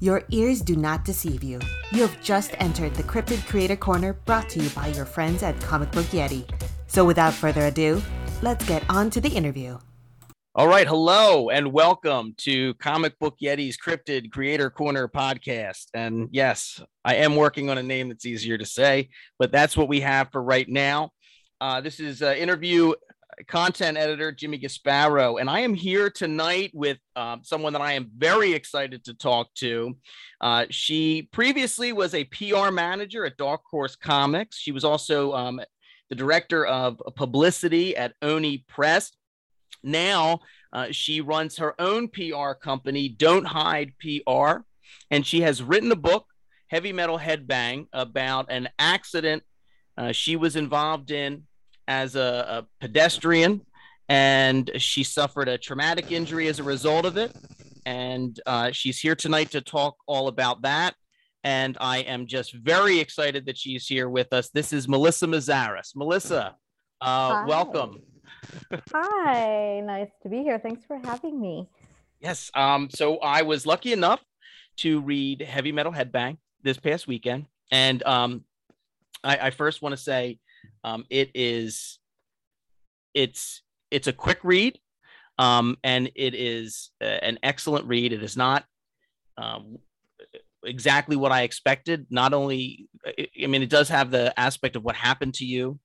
Your ears do not deceive you. You have just entered the Cryptid Creator Corner brought to you by your friends at Comic Book Yeti. So without further ado, let's get on to the interview. All right, hello and welcome to Comic Book Yeti's Cryptid Creator Corner podcast. And yes, I am working on a name that's easier to say, but that's what we have for right now. Uh, this is an interview content editor Jimmy Gaspero, and I am here tonight with um, someone that I am very excited to talk to. Uh, she previously was a PR manager at Dark Horse Comics. She was also um, the director of publicity at Oni Press. Now uh, she runs her own PR company, Don't Hide PR, and she has written a book, Heavy Metal Headbang, about an accident uh, she was involved in as a, a pedestrian, and she suffered a traumatic injury as a result of it. And uh, she's here tonight to talk all about that. And I am just very excited that she's here with us. This is Melissa Meszaros. Melissa, uh, welcome. Hi, nice to be here. Thanks for having me. Yes. Um, so I was lucky enough to read Heavy Metal Headbang this past weekend. And um, I, I first want to say um, it is it's it's a quick read, um, and it is uh, an excellent read. It is not um, exactly what I expected. Not only, I mean, it does have the aspect of what happened to you,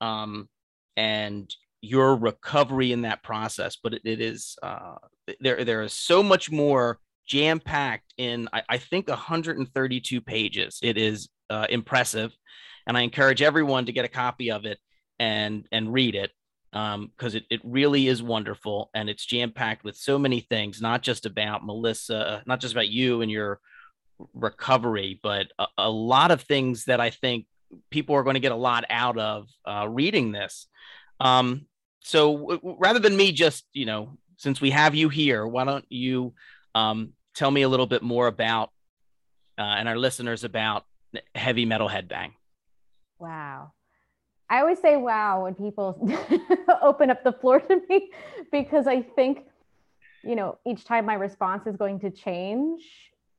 um, and your recovery in that process, but it, it is uh, there. There is so much more jam packed in I, I, think 132 pages. It is uh, impressive and I encourage everyone to get a copy of it and and read it because um, it, it really is wonderful and it's jam packed with so many things, not just about Melissa, not just about you and your recovery, but a, a lot of things that I think people are going to get a lot out of uh, reading this. Um, so w- rather than me just, you know, since we have you here, why don't you um, tell me a little bit more about uh, and our listeners about heavy metal headbang? Wow. I always say wow when people open up the floor to me because I think, you know, each time my response is going to change.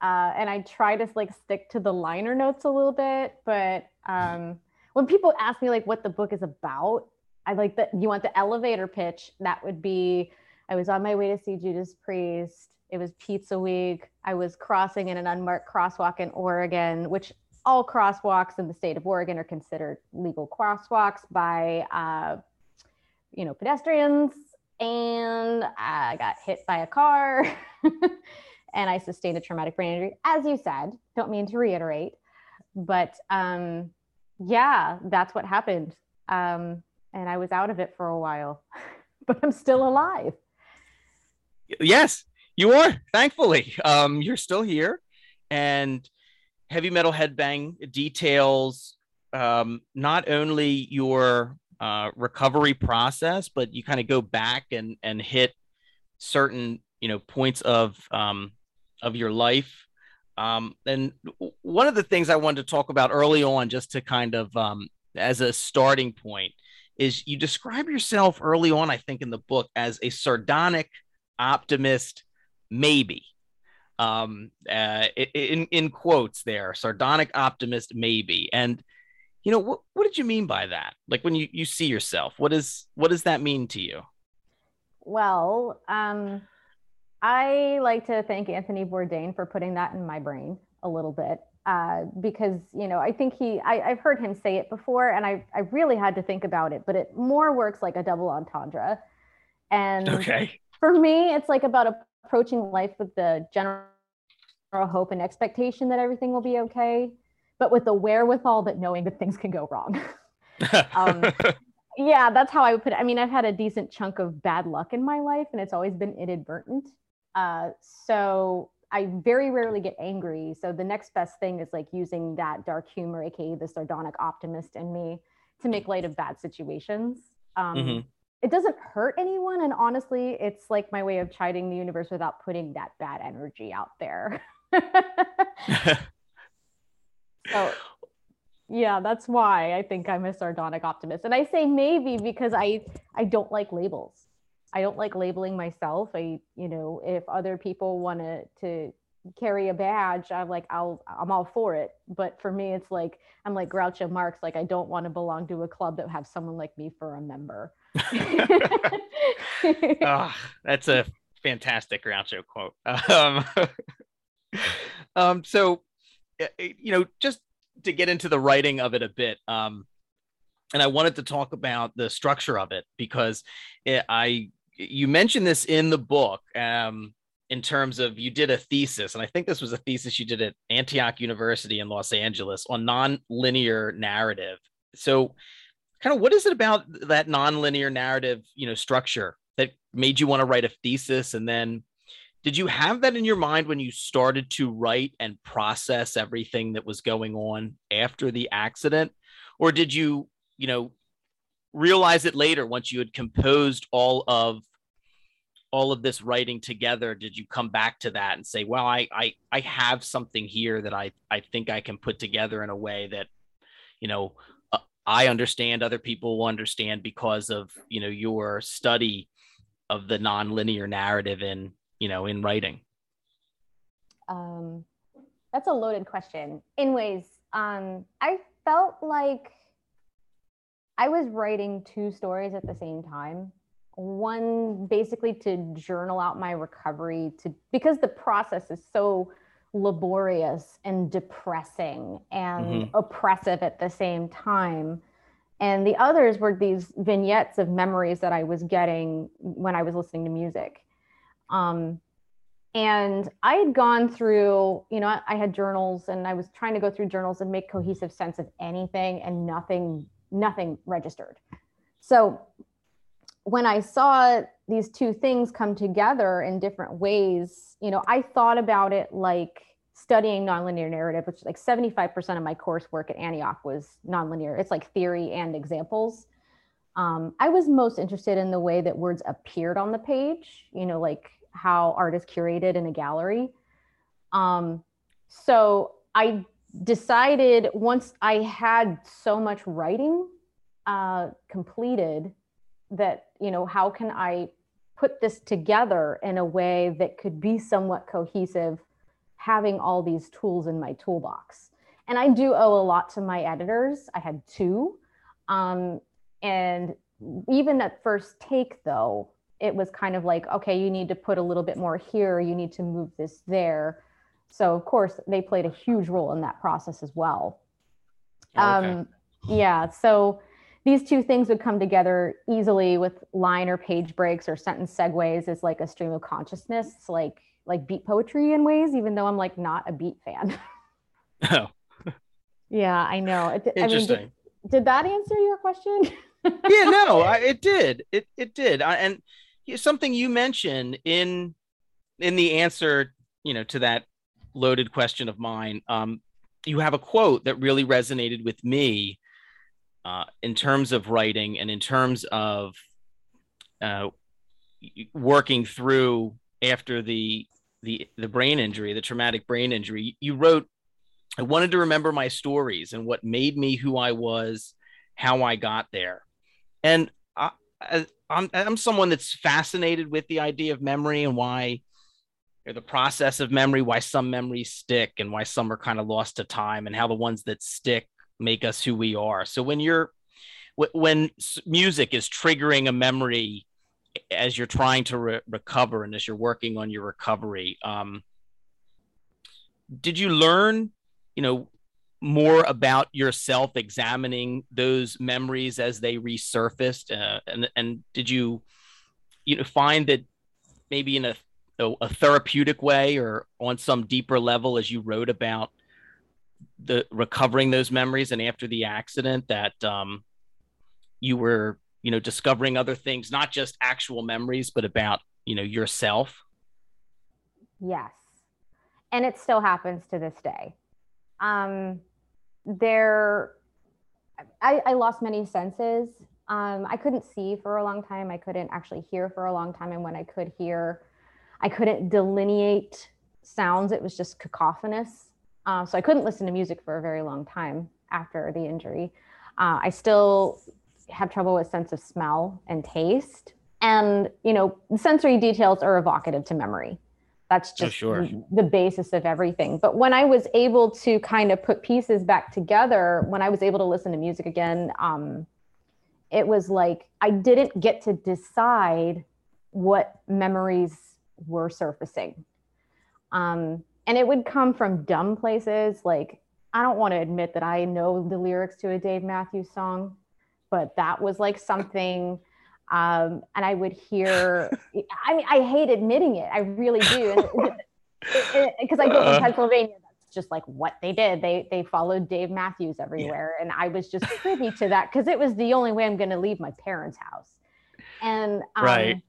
Uh, and I try to like stick to the liner notes a little bit. But um, when people ask me like what the book is about, I like that you want the elevator pitch. That would be I was on my way to see Judas Priest. It was pizza week. I was crossing in an unmarked crosswalk in Oregon, which all crosswalks in the state of Oregon are considered legal crosswalks by, uh, you know, pedestrians. And I got hit by a car and I sustained a traumatic brain injury, as you said. Don't mean to reiterate, but um, yeah, that's what happened. Um, and I was out of it for a while, but I'm still alive. Yes, you are. Thankfully, um, you're still here, and heavy metal headbang details um, not only your uh, recovery process, but you kind of go back and and hit certain you know points of um, of your life. Um, and one of the things I wanted to talk about early on, just to kind of um, as a starting point, is you describe yourself early on, I think, in the book as a sardonic optimist, maybe um, uh, in in quotes there, sardonic optimist maybe. And you know what what did you mean by that? Like when you you see yourself, what is what does that mean to you? Well, um, I like to thank Anthony Bourdain for putting that in my brain a little bit. Uh, because you know, I think he, I, have heard him say it before, and I, I really had to think about it. But it more works like a double entendre, and okay. for me, it's like about a approaching life with the general hope and expectation that everything will be okay, but with the wherewithal that knowing that things can go wrong. um, yeah, that's how I would put it. I mean, I've had a decent chunk of bad luck in my life, and it's always been inadvertent. Uh, so I very rarely get angry. So the next best thing is like using that dark humor, aka the sardonic optimist in me, to make light of bad situations. Um, mm-hmm. It doesn't hurt anyone, and honestly, it's like my way of chiding the universe without putting that bad energy out there. so yeah that's why i think i'm a sardonic optimist and i say maybe because i i don't like labels I don't like labeling myself. I, you know, if other people want to to carry a badge, I'm like, I'll, I'm all for it. But for me, it's like, I'm like Groucho Marx. Like, I don't want to belong to a club that have someone like me for a member. Oh, that's a fantastic Groucho quote. Um, um, so, you know, just to get into the writing of it a bit, um, and I wanted to talk about the structure of it because it, I you mentioned this in the book um, in terms of you did a thesis, and I think this was a thesis you did at Antioch University in Los Angeles on non-linear narrative. So, kind of, what is it about that non-linear narrative, you know, structure that made you want to write a thesis? And then, did you have that in your mind when you started to write and process everything that was going on after the accident, or did you, you know, realize it later once you had composed all of all of this writing together did you come back to that and say well i i, I have something here that i i think i can put together in a way that you know i understand other people will understand because of you know your study of the nonlinear narrative in you know in writing um that's a loaded question anyways um i felt like I was writing two stories at the same time. One basically to journal out my recovery to because the process is so laborious and depressing and mm-hmm. oppressive at the same time. And the others were these vignettes of memories that I was getting when I was listening to music. Um, and I had gone through, you know, I had journals and I was trying to go through journals and make cohesive sense of anything, and nothing nothing registered. So when I saw these two things come together in different ways, you know, I thought about it like studying nonlinear narrative, which like 75% of my coursework at Antioch was nonlinear. It's like theory and examples. Um, I was most interested in the way that words appeared on the page, you know, like how art is curated in a gallery. Um, so I decided once I had so much writing uh, completed that, you know, how can I put this together in a way that could be somewhat cohesive, having all these tools in my toolbox. And I do owe a lot to my editors. I had two. Um, and even at first take, though, it was kind of like, okay, you need to put a little bit more here, you need to move this there. So of course they played a huge role in that process as well. Oh, okay. Um, yeah. So these two things would come together easily with line or page breaks or sentence segues as like a stream of consciousness, like like beat poetry in ways, even though I'm like not a beat fan. oh. yeah, I know. It, Interesting. I mean, did, did, that answer your question? yeah, no, I, it did. It it did. I, and something you mentioned in in the answer, you know, to that loaded question of mine. Um, you have a quote that really resonated with me uh, in terms of writing and in terms of uh, working through after the the the brain injury, the traumatic brain injury. You wrote, "I wanted to remember my stories and what made me who I was, how I got there," and I, I'm I'm someone that's fascinated with the idea of memory and why or the process of memory, why some memories stick and why some are kind of lost to time, and how the ones that stick make us who we are. So when you're when music is triggering a memory as you're trying to re- recover and as you're working on your recovery, um, did you learn, you know, more about yourself examining those memories as they resurfaced, uh, and and did you, you know, find that maybe in a a therapeutic way or on some deeper level as you wrote about the recovering those memories and after the accident that um, you were you know discovering other things not just actual memories but about you know yourself yes and it still happens to this day. Um, there, I, I lost many senses. Um, I couldn't see for a long time. I couldn't actually hear for a long time. And when I could hear, I couldn't delineate sounds. It was just cacophonous. Uh, so I couldn't listen to music for a very long time after the injury. Uh, I still have trouble with sense of smell and taste. And, you know, sensory details are evocative to memory. That's Oh, just sure. the basis of everything. But when I was able to kind of put pieces back together, when I was able to listen to music again, um, it was like I didn't get to decide what memories were surfacing. Um, and it would come from dumb places. Like, I don't want to admit that I know the lyrics to a Dave Matthews song, but that was like something. Um, and I would hear, I mean, I hate admitting it. I really do. Because I grew up in Uh. Pennsylvania. That's just like what they did. They they followed Dave Matthews everywhere. And I was just privy to that because it was the only way I'm going to leave my parents' house. And um, Right.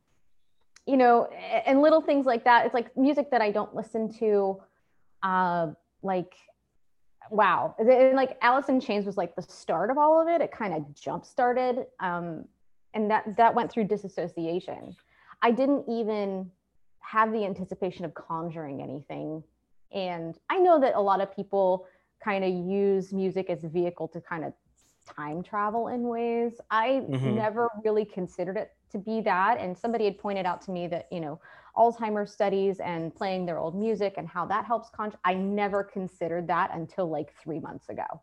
You know, and little things like that. It's like music that I don't listen to. Uh, like, wow, and like Alice in Chains was like the start of all of it. It kind of jump started, um, and that that went through disassociation. I didn't even have the anticipation of conjuring anything, and I know that a lot of people kind of use music as a vehicle to kind of time travel in ways. I Mhm. never really considered it to be that. And somebody had pointed out to me that, you know, Alzheimer's studies and playing their old music and how that helps con I never considered that until like three months ago.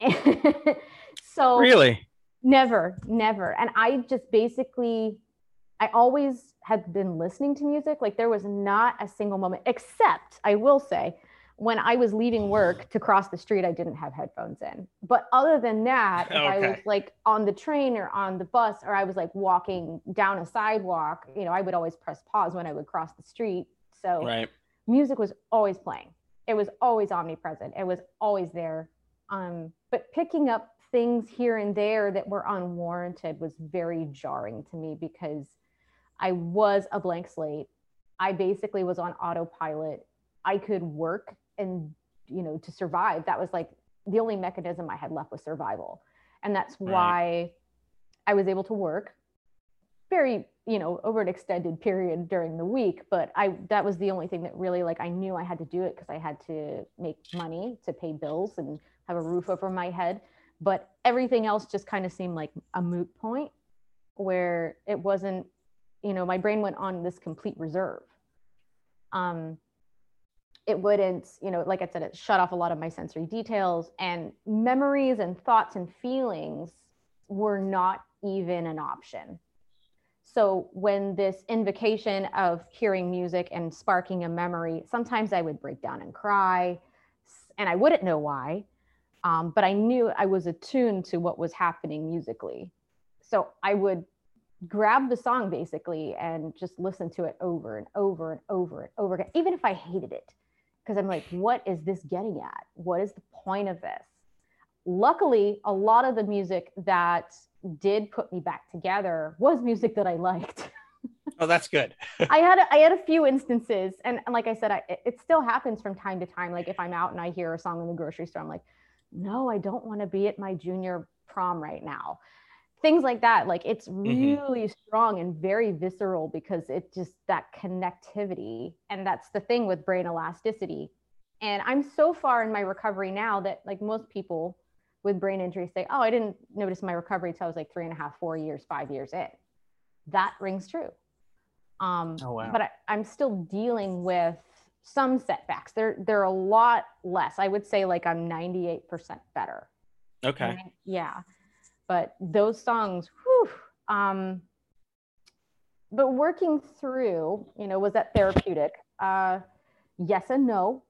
so Really? Never, never. And I just basically, I always had been listening to music. Like there was not a single moment, except I will say, when I was leaving work to cross the street, I didn't have headphones in. But other than that, if I was like on the train or on the bus, or I was like walking down a sidewalk, you know, I would always press pause when I would cross the street. So Right. music was always playing. It was always omnipresent. It was always there. Um, but picking up things here and there that were unwarranted was very jarring to me because I was a blank slate. I basically was on autopilot. I could work and you know to survive. That was like the only mechanism I had left was survival. And that's Right. why I was able to work very you know over an extended period during the week but i that was the only thing that really like i knew i had to do it because i had to make money to pay bills and have a roof over my head but everything else just kind of seemed like a moot point where it wasn't you know my brain went on this complete reserve um it wouldn't you know like i said it shut off a lot of my sensory details and memories and thoughts and feelings were not even an option so when this invocation of hearing music and sparking a memory, sometimes I would break down and cry, and I wouldn't know why, um, but I knew I was attuned to what was happening musically. So I would grab the song basically and just listen to it over and over and over and over again, even if I hated it, because I'm like, what is this getting at? What is the point of this? Luckily, a lot of the music that did put me back together was music that I liked. Oh, that's good. I had a, I had a few instances, and, and like I said, I, it- it still happens from time to time. Like if I'm out and I hear a song in the grocery store, I'm like, no, I don't want to be at my junior prom right now. Things like that. Like it's really strong and very visceral because it just that connectivity, and that's the thing with brain elasticity. And I'm so far in my recovery now that like most people with brain injury say, oh, I didn't notice my recovery until I was like three and a half, four years, five years in. That rings true. Um, Oh, wow. But I, I'm still dealing with some setbacks. They're they're a lot less. I would say like I'm 98% better. Okay. Yeah. But those songs, whew, um, but working through, you know, was that therapeutic? Uh, yes and no.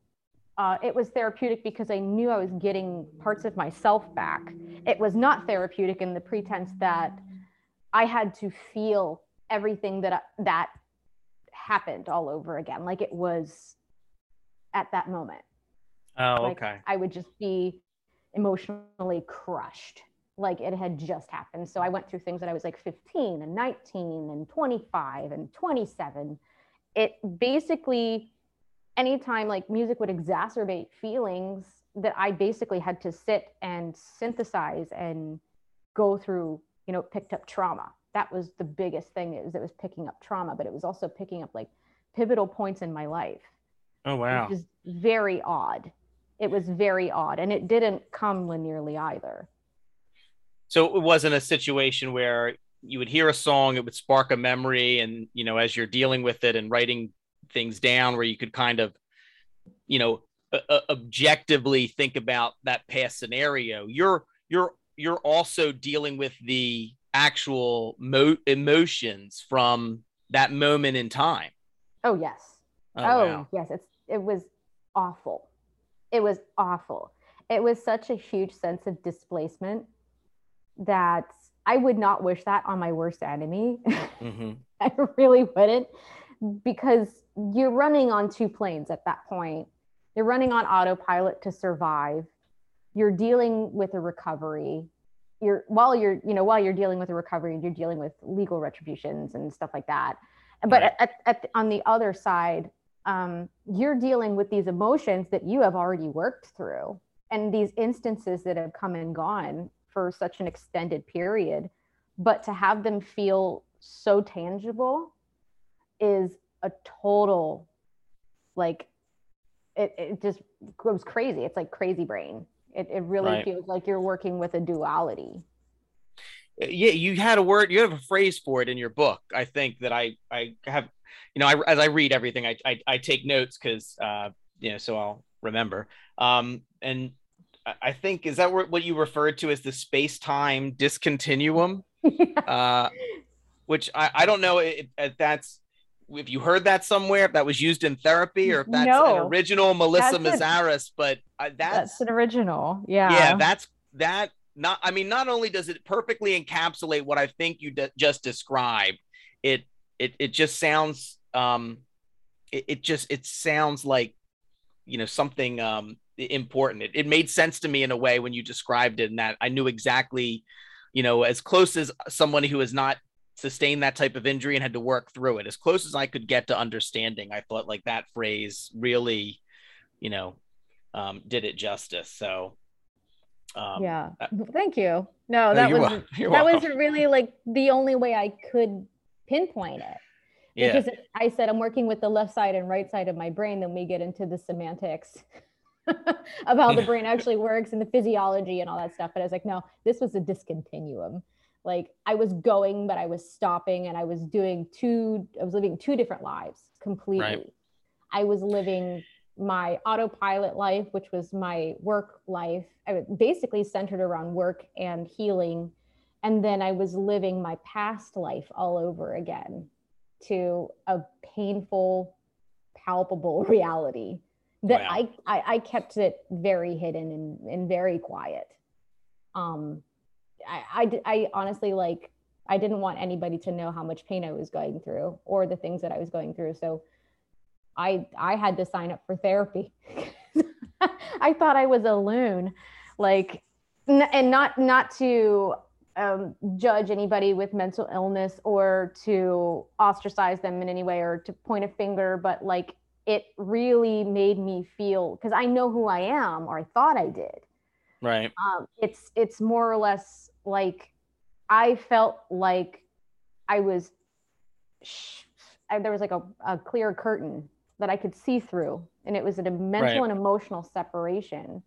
Uh, it was therapeutic because I knew I was getting parts of myself back. It was not therapeutic in the pretense that I had to feel everything that that happened all over again, like it was at that moment. Oh, Like, okay. I would just be emotionally crushed, like it had just happened. So I went through things that I was like 15 and 19 and 25 and 27. It basically anytime like music would exacerbate feelings that I basically had to sit and synthesize and go through, you know, picked up trauma. That was the biggest thing is it was picking up trauma, but it was also picking up like pivotal points in my life. Oh wow. Which is very odd. It was very odd. And it didn't come linearly either. So it wasn't a situation where you would hear a song, it would spark a memory, and you know, as you're dealing with it and writing things down, where you could kind of, you know, uh, objectively think about that past scenario. You're you're you're also dealing with the actual mo- emotions from that moment in time. Oh yes. Oh, oh wow. yes. It's it was awful. It was awful. It was such a huge sense of displacement that I would not wish that on my worst enemy. Mm-hmm. I really wouldn't because you're running on two planes at that point. You're running on autopilot to survive. You're dealing with a recovery. You're while you're, you know, while you're dealing with a recovery, you're dealing with legal retributions and stuff like that. But right. at, at, on the other side, um, you're dealing with these emotions that you have already worked through and these instances that have come and gone for such an extended period. But to have them feel so tangible is a total like it, it just goes crazy. It's like crazy brain. It, it really right. feels like you're working with a duality. Yeah, you had a word, you have a phrase for it in your book. I think that I I have, you know, I, as I read everything, I I, I take notes because uh, you know, so I'll remember. Um, and I think is that what you referred to as the space time discontinuum, uh, which I I don't know if, if that's if you heard that somewhere, if that was used in therapy or if that's no, an original Melissa Meszaros, but uh, that's, that's an original. Yeah. Yeah. That's that. Not, I mean, not only does it perfectly encapsulate what I think you d- just described, it, it, it just sounds, um, it, it just, it sounds like, you know, something, um, important. It, it made sense to me in a way when you described it and that I knew exactly, you know, as close as someone who has not sustained that type of injury and had to work through it as close as i could get to understanding i thought like that phrase really you know um, did it justice. So um, yeah. thank you. No that was that welcome. was really like the only way i could pinpoint it yeah. because i said i'm working with the left side and right side of my brain then we get into the semantics of how the brain actually works and the physiology and all that stuff. But i was like no this was a discontinuum. Like i was going but i was stopping and i was doing two i was living two different lives completely. Right. i was living my autopilot life which was my work life i was basically centered around work and healing. And then i was living my past life all over again to a painful palpable reality that wow. I, I, I kept it very hidden and, and very quiet um I, I, I honestly like I didn't want anybody to know how much pain I was going through or the things that I was going through. So I I had to sign up for therapy. I thought I was a loon, like, and not not to um, judge anybody with mental illness or to ostracize them in any way or to point a finger, but like it really made me feel because I know who I am or I thought I did. Right. Um, it's it's more or less like I felt like I was sh- I, there was like a, a clear curtain that I could see through, and it was a mental right. and emotional separation.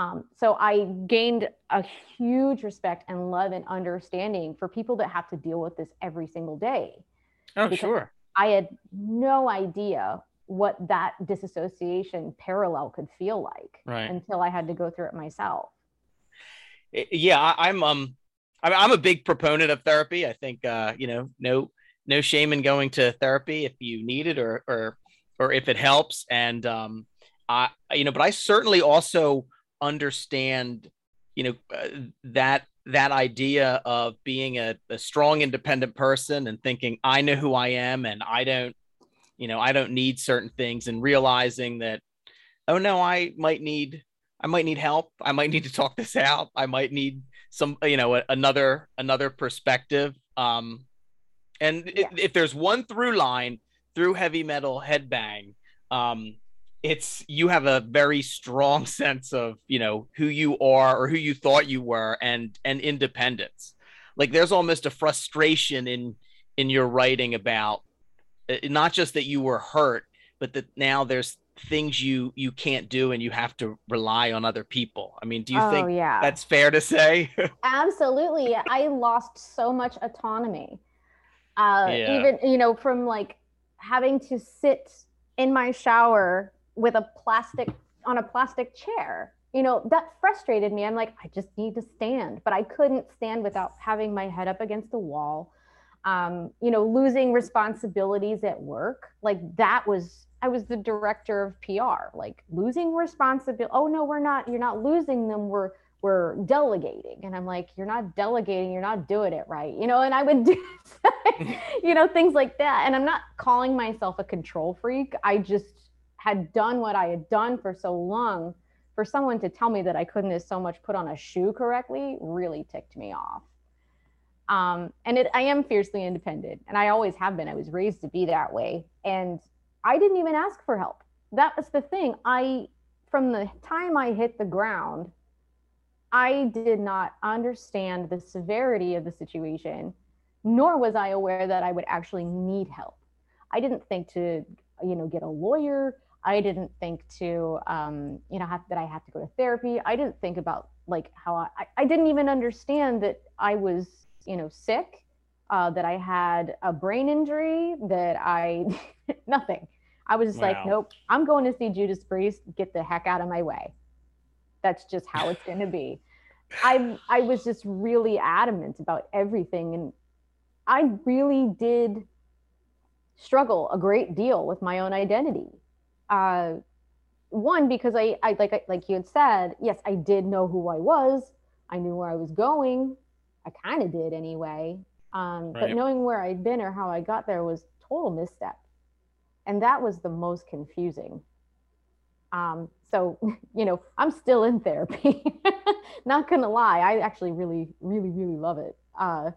Um, so I gained a huge respect and love and understanding for people that have to deal with this every single day. Oh, sure. I had no idea what that disassociation parallel could feel like right. until I had to go through it myself yeah I, am um I'm, I'm a big proponent of therapy i think uh you know no no shame in going to therapy if you need it or or or if it helps and um i you know but i certainly also understand you know uh, that that idea of being a, a strong independent person and thinking i know who i am and i don't you know i don't need certain things and realizing that oh no i might need I might need help. I might need to talk this out. I might need some, you know, another another perspective. Um, and yeah. if, if there's one through line through heavy metal headbang, um, it's you have a very strong sense of you know who you are or who you thought you were and and independence like there's almost a frustration in in your writing about uh, not just that you were hurt but that now there's things you you can't do and you have to rely on other people i mean do you oh, think yeah. that's fair to say Absolutely. I lost so much autonomy. Uh, Yeah. Even, you know, from like having to sit in my shower with a plastic, on a plastic chair. You know, that frustrated me. I'm like, I just need to stand, but I couldn't stand without having my head up against the wall. Um, you know, losing responsibilities at work. Like that was, I was the director of PR, like losing responsibility. Oh, no, we're not, you're not losing them. We're, we're delegating and i'm like you're not delegating you're not doing it right you know and i would do you know things like that and i'm not calling myself a control freak i just had done what i had done for so long for someone to tell me that i couldn't as so much put on a shoe correctly really ticked me off. Um, and it, i am fiercely independent and i always have been. I was raised to be that way. And i didn't even ask for help. That was the thing. I from the time i hit the ground I did not understand the severity of the situation, nor was I aware that I would actually need help. I didn't think to, you know, get a lawyer. I didn't think to, um, you know, have, that I had to go to therapy. I didn't think about like how I, I didn't even understand that I was, you know, sick, uh, that I had a brain injury, that I, nothing. I was just like, nope, I'm going to see Judas Priest. Get the heck out of my way that's just how it's going to be i i was just really adamant about everything and i really did struggle a great deal with my own identity uh one because i i like I- like you had said yes i did know who i was. I knew where i was going. I kind of did anyway. Um but knowing where i'd been or how i got there was total misstep. And that was the most confusing. Um, so, you know, I'm still in therapy. Not gonna lie, I actually really, really, really love it. Uh,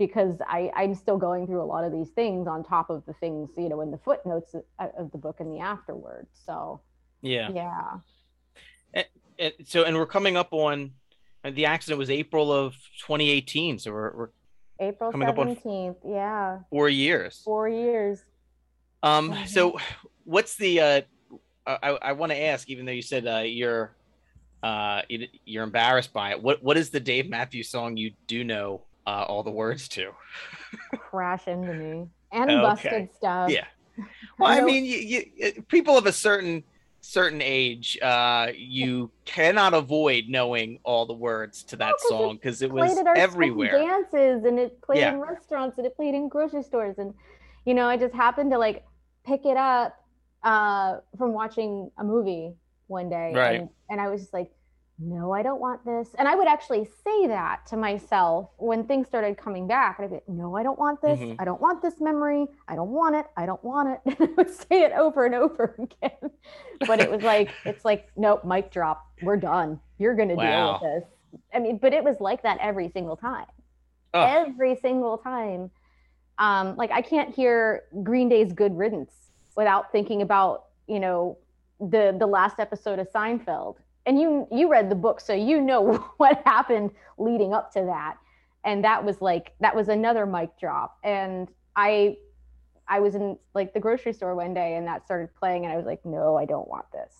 because I, I'm still going through a lot of these things on top of the things, you know, in the footnotes of, of the book and the afterword. So, yeah yeah, and so and we're coming up on and the accident was april of 2018 so we're, we're April Coming up on- 17th. Yeah, four years four years. Um, so what's the uh I, I want to ask, even though you said uh you're uh you're embarrassed by it, what what is the Dave Matthews song you do know uh all the words to? Crash into me and Okay. busted stuff. Yeah. Well, I mean, you, you people of a certain certain age, uh, you cannot avoid knowing all the words to that it song because it was at our school everywhere. dances and it played Yeah. in restaurants and it played in grocery stores and you know i just happened to like pick it up uh from watching a movie one day Right. and, and i was just like no i don't want this. And i would actually say that to myself when things started coming back. And i'd be like no i don't want this. Mhm. i don't want this memory. I don't want it. I don't want it. And i would say it over and over again. But it was like it's like nope mic drop. We're done. You're gonna deal with this. I mean, but it was like that every single time. Every single time. Um, like I can't hear Green Day's Good Riddance without thinking about, you know, the the last episode of Seinfeld. And you you read the book, so you know what happened leading up to that. And that was like that was another mic drop. And I I was in like the grocery store one day and that started playing and I was like, no, I don't want this.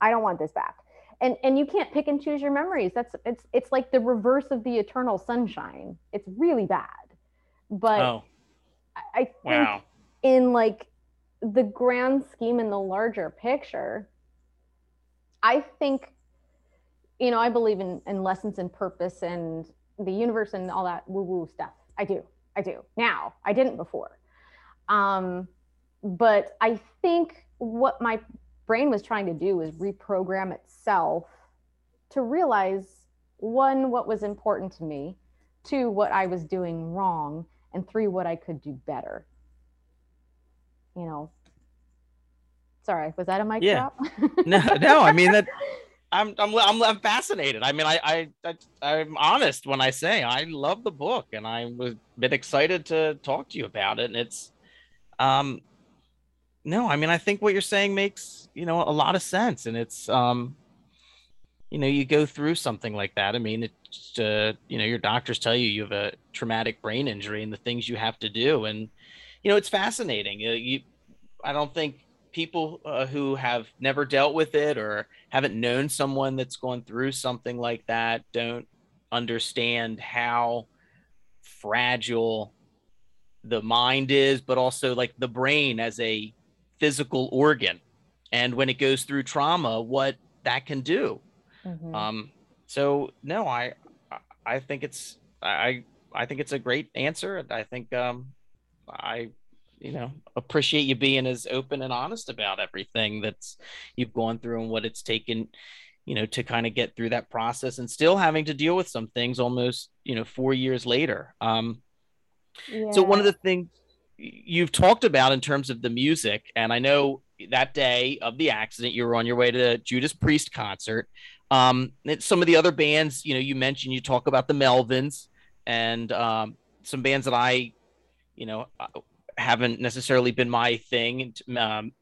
I don't want this back and and you can't pick and choose your memories that's it's it's like the reverse of the eternal sunshine it's really bad but Oh, I- i think wow. in like the grand scheme and the larger picture i think you know i believe in in lessons and purpose and the universe and all that woo woo stuff. I do i do. Now i didn't before. Um but i think what my brain was trying to do was reprogram itself to realize one what was important to me two what i was doing wrong and three what i could do better. You know? Sorry was that a mic Yeah. drop? No, no, I mean that. I'm, I'm I'm I'm fascinated. I mean, I I, I I'm honest when I say I love the book, and I was been excited to talk to you about it. And it's, um, no, I mean, I think what you're saying makes, you know, a lot of sense. And it's, um, you know, you go through something like that. I mean, it's, uh, you know, your doctors tell you you have a traumatic brain injury and the things you have to do. And, you know, it's fascinating. Uh, you, I don't think people uh, who have never dealt with it or haven't known someone that's gone through something like that don't understand how fragile the mind is, but also like the brain as a physical organ. And when it goes through trauma, what that can do. Mm-hmm. Um, so no, I I think it's I I think it's a great answer. I think um, I you know appreciate you being as open and honest about everything that's you've gone through and what it's taken you know to kind of get through that process and still having to deal with some things almost you know four years later um yeah. so one of the things you've talked about in terms of the music and i know that day of the accident you were on your way to the judas priest concert um some of the other bands you know you mentioned you talk about the melvins and um some bands that i you know uh, haven't necessarily been my thing, um,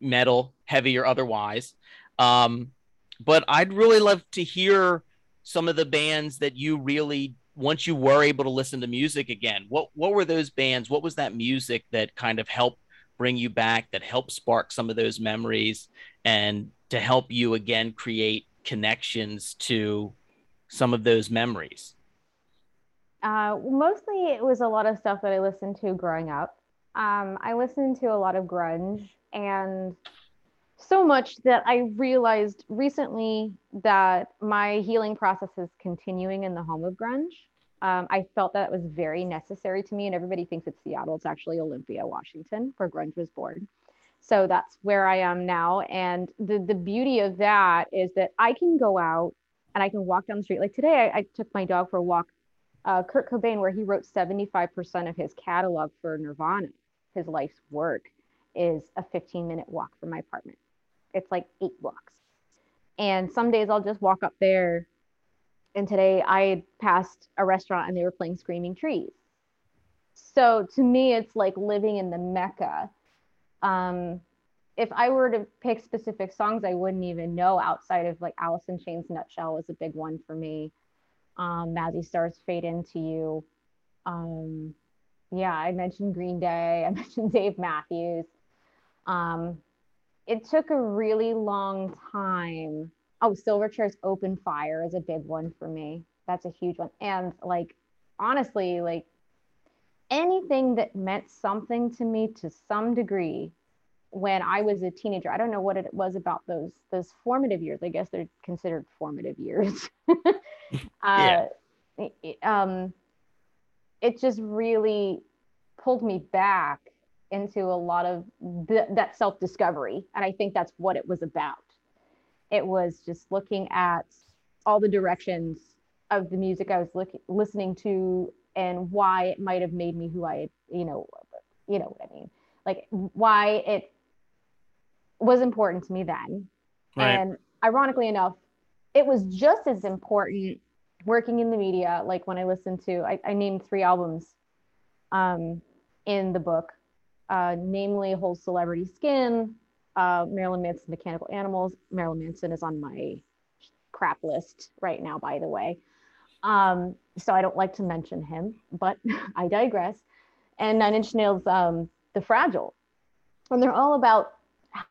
metal, heavy or otherwise. Um, but I'd really love to hear some of the bands that you really, once you were able to listen to music again, what what were those bands? What was that music that kind of helped bring you back, that helped spark some of those memories, and to help you again create connections to some of those memories? Uh, mostly it was a lot of stuff that I listened to growing up um, I listened to a lot of grunge and so much that I realized recently that my healing process is continuing in the home of grunge. Um, I felt that it was very necessary to me, and everybody thinks it's Seattle. It's actually Olympia, Washington, where grunge was born. So that's where I am now. And the the beauty of that is that I can go out and I can walk down the street. Like today, I, I took my dog for a walk. Uh, Kurt Cobain, where he wrote 75% of his catalog for Nirvana his life's work is a 15 minute walk from my apartment. It's like eight blocks. And some days I'll just walk up there. And today I passed a restaurant and they were playing Screaming Trees. So to me, it's like living in the Mecca. Um, if I were to pick specific songs, I wouldn't even know outside of like in Chains Nutshell was a big one for me. Um, Mazzy Star's Fade Into You. Um, yeah, I mentioned Green Day, I mentioned Dave Matthews. Um, it took a really long time. Oh, Silverchair's Open Fire is a big one for me. That's a huge one. And like, honestly, like anything that meant something to me to some degree when I was a teenager. I don't know what it was about those those formative years. I guess they're considered formative years. uh, yeah. Um, it just really pulled me back into a lot of th- that self discovery. And I think that's what it was about. It was just looking at all the directions of the music I was look- listening to and why it might have made me who I, you know, you know what I mean? Like why it was important to me then. Right. And ironically enough, it was just as important working in the media, like when I listened to, I, I named three albums um, in the book, uh, namely Hole Celebrity Skin, uh, Marilyn Manson Mechanical Animals. Marilyn Manson is on my crap list right now, by the way. Um, so I don't like to mention him, but I digress. And Nine Inch Nails, um, The Fragile. And they're all about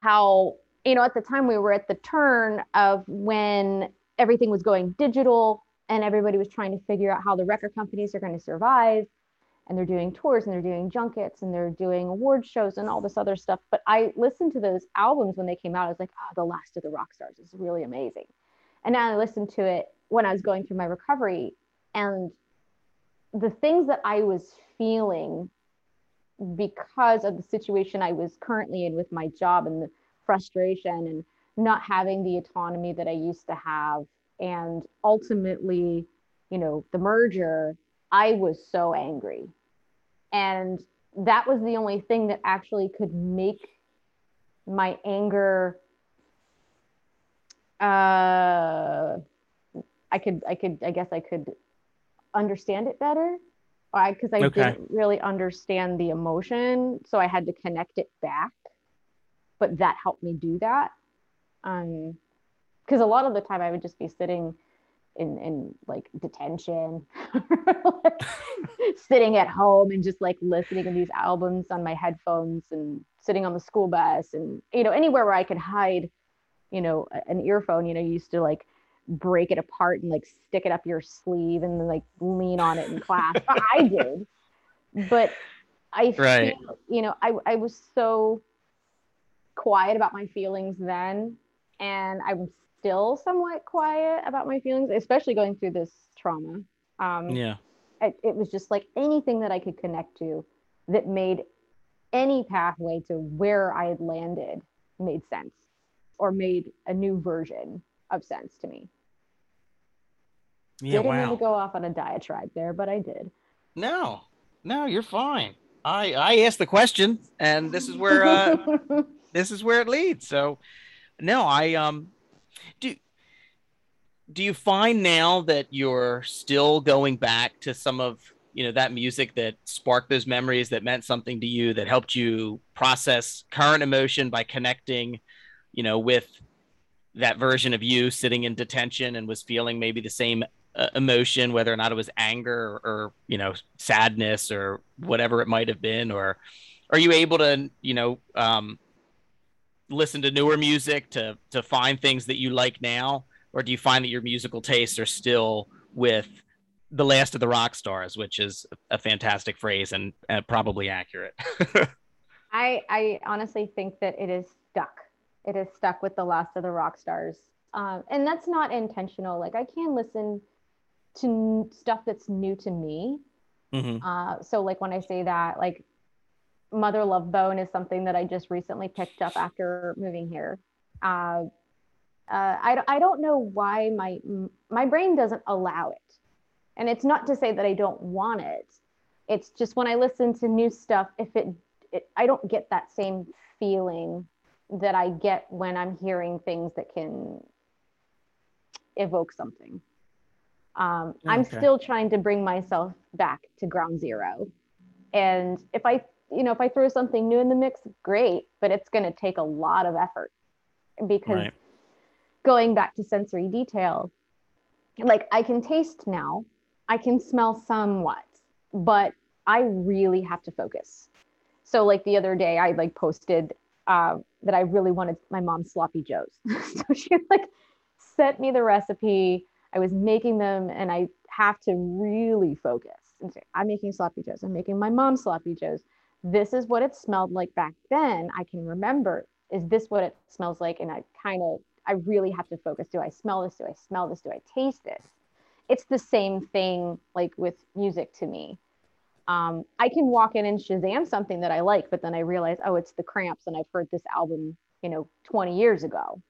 how, you know, at the time we were at the turn of when everything was going digital and everybody was trying to figure out how the record companies are going to survive and they're doing tours and they're doing junkets and they're doing award shows and all this other stuff. But i listened to those albums when they came out i was like oh the last of the rock stars is really amazing. And now i listened to it when i was going through my recovery and the things that i was feeling because of the situation i was currently in with my job and the frustration and not having the autonomy that i used to have and ultimately you know the merger i was so angry and that was the only thing that actually could make my anger uh i could i could i guess i could understand it better because I, I okay. didn't really understand the emotion so i had to connect it back but that helped me do that. Um, because a lot of the time I would just be sitting in in like detention, sitting at home and just like listening to these albums on my headphones and sitting on the school bus and you know anywhere where I could hide, you know, an earphone. You know, you used to like break it apart and like stick it up your sleeve and then like lean on it in class. I did, but I right. feel, you know, I I was so quiet about my feelings then, and I'm still somewhat quiet about my feelings, especially going through this trauma. Um, yeah, it, it was just like anything that I could connect to that made any pathway to where I had landed made sense or made a new version of sense to me. Yeah, Didn't wow. to go off on a diatribe there, but I did. No, no, you're fine. I I asked the question, and this is where uh, this is where it leads. So, no, I um, do do you find now that you're still going back to some of you know that music that sparked those memories that meant something to you that helped you process current emotion by connecting you know with that version of you sitting in detention and was feeling maybe the same uh, emotion, whether or not it was anger or, or, you know sadness or whatever it might have been, or are you able to you know um, listen to newer music to to find things that you like now, or do you find that your musical tastes are still with the last of the rock stars, which is a fantastic phrase and uh, probably accurate? I I honestly think that it is stuck. It is stuck with the last of the rock stars. Um, and that's not intentional. Like I can listen to stuff that's new to me. Mm-hmm. Uh, so like when I say that, like Mother Love Bone is something that I just recently picked up after moving here. Uh, uh, I, I don't know why my my brain doesn't allow it, and it's not to say that I don't want it. It's just when I listen to new stuff, if it, it I don't get that same feeling that I get when I'm hearing things that can evoke something. Um, okay. I'm still trying to bring myself back to ground zero. And if I, you know, if I throw something new in the mix, great, but it's going to take a lot of effort because right. going back to sensory detail, like I can taste now, I can smell somewhat, but I really have to focus. So like the other day, I like posted uh, that I really wanted my mom's sloppy joes. so she like sent me the recipe I was making them and I have to really focus and say, I'm making sloppy joes. I'm making my mom's sloppy joes. This is what it smelled like back then. I can remember. Is this what it smells like? And I kind of, I really have to focus. Do I smell this? Do I smell this? Do I taste this? It's the same thing like with music to me. Um, I can walk in and Shazam something that I like, but then I realize, oh, it's the Cramps, and I've heard this album, you know, 20 years ago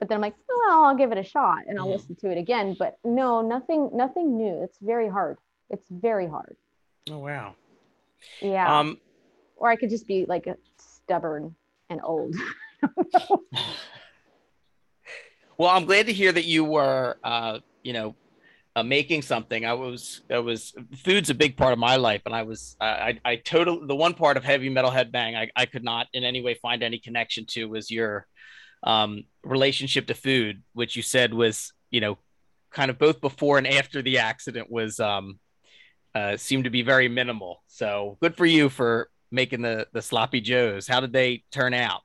but then I'm like, well, I'll give it a shot and I'll listen to it again. But no, nothing, nothing new. It's very hard. It's very hard. Oh wow. Yeah. Um, or I could just be like stubborn and old. well, I'm glad to hear that you were, uh, you know, uh, making something. I was, I was, food's a big part of my life, and I was, I, I totally, the one part of heavy metal headbang I, I could not in any way find any connection to was your um, relationship to food, which you said was, you know, kind of both before and after the accident was um, uh, seemed to be very minimal. So good for you for making the the sloppy joes. How did they turn out?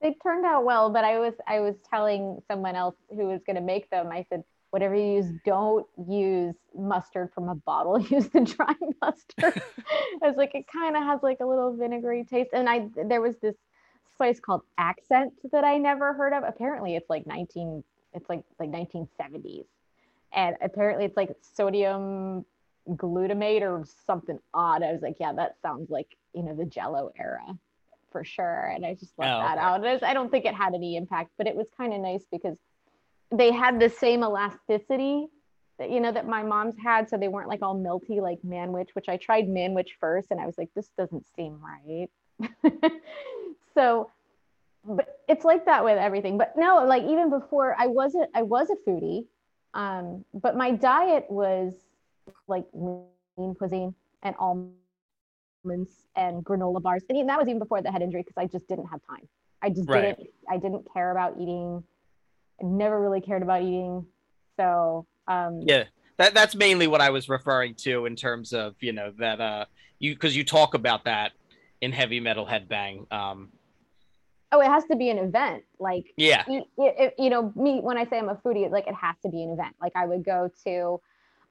They turned out well, but I was I was telling someone else who was going to make them. I said, whatever you use, don't use mustard from a bottle. Use the dry mustard. I was like, it kind of has like a little vinegary taste. And I there was this spice called Accent that I never heard of. Apparently, it's like 19, it's like like 1970s, and apparently it's like sodium glutamate or something odd. I was like, yeah, that sounds like you know the Jello era for sure, and I just left oh, that okay. out. Was, I don't think it had any impact, but it was kind of nice because they had the same elasticity that you know that my mom's had so they weren't like all melty like manwich which i tried manwich first and i was like this doesn't seem right so but it's like that with everything but no like even before i wasn't i was a foodie um but my diet was like lean cuisine and almonds and granola bars and that was even before the head injury because i just didn't have time I just Right. didn't I didn't care about eating. I never really cared about eating. So um Yeah. That that's mainly what I was referring to in terms of, you know, that uh you because you talk about that in heavy metal headbang. Um oh it has to be an event. Like yeah. it, you know me when i say i'm a foodie like it has to be an event like i would go to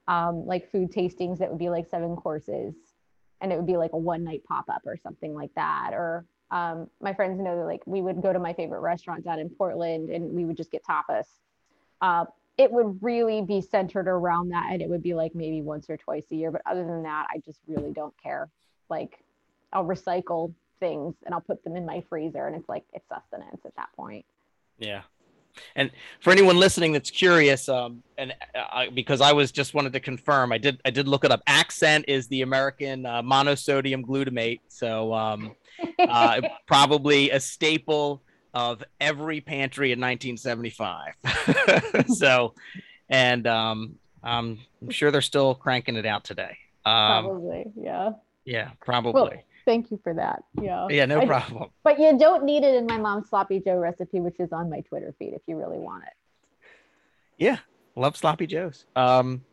um, like food tastings that would be like seven courses and it would be like a one night pop-up or something like that or um, my friends know that like we would go to my favorite restaurant down in portland and we would just get tapas. Uh, it would really be centered around that and it would be like maybe once or twice a year but other than that i just really don't care. Like i'll recycle things and i'll put them in my freezer and it's like it's sustenance at that point. Yeah. And for anyone listening that's curious, um, and uh, because I was just wanted to confirm, I did I did look it up. Accent is the American uh, monosodium glutamate, so um, uh, probably a staple of every pantry in 1975. so, and um, um, I'm sure they're still cranking it out today. Um, Probably, yeah. yeah, probably. Thank you for that. Yeah. yeah, no I- problem. But you don't need it in my mom's sloppy Joe recipe, which is on my Twitter feed if you really want it. Yeah, love sloppy joes. Um,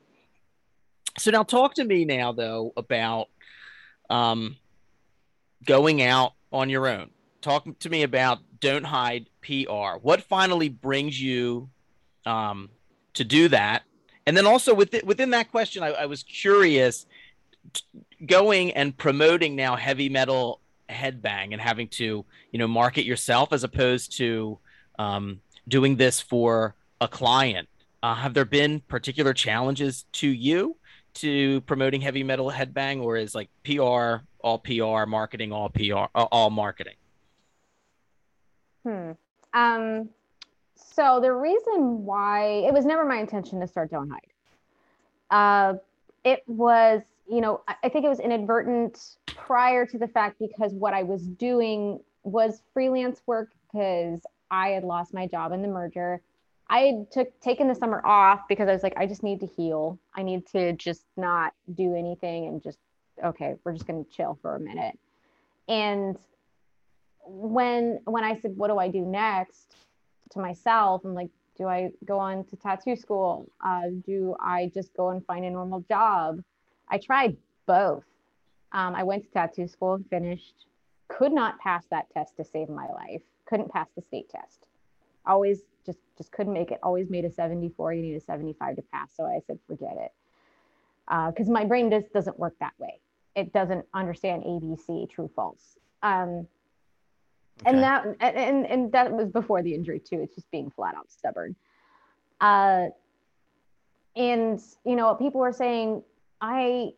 so now talk to me now though about um, going out on your own. Talk to me about don't hide PR. What finally brings you um, to do that? And then also within within that question, I, I was curious going and promoting now heavy metal headbang and having to you know market yourself as opposed to um, doing this for a client uh, have there been particular challenges to you to promoting heavy metal headbang, or is like PR all PR, marketing all PR, uh, all marketing? Hmm. Um, so the reason why it was never my intention to start Don't Hide. Uh, it was, you know, I, think it was inadvertent prior to the fact because what I was doing was freelance work because I had lost my job in the merger. I had took taken the summer off because I was like, I just need to heal. I need to just not do anything and just okay, we're just gonna chill for a minute. And when when I said, what do I do next to myself? I'm like, do I go on to tattoo school? Uh, do I just go and find a normal job? I tried both. Um, I went to tattoo school and finished. Could not pass that test to save my life. Couldn't pass the state test. Always just just couldn't make it. Always made a 74. You need a 75 to pass. So I said, forget it. Because my brain just doesn't work that way. It doesn't understand ABC, true, false. Um, Okay. and that and and that was before the injury too it's just being flat out stubborn uh and you know people were saying i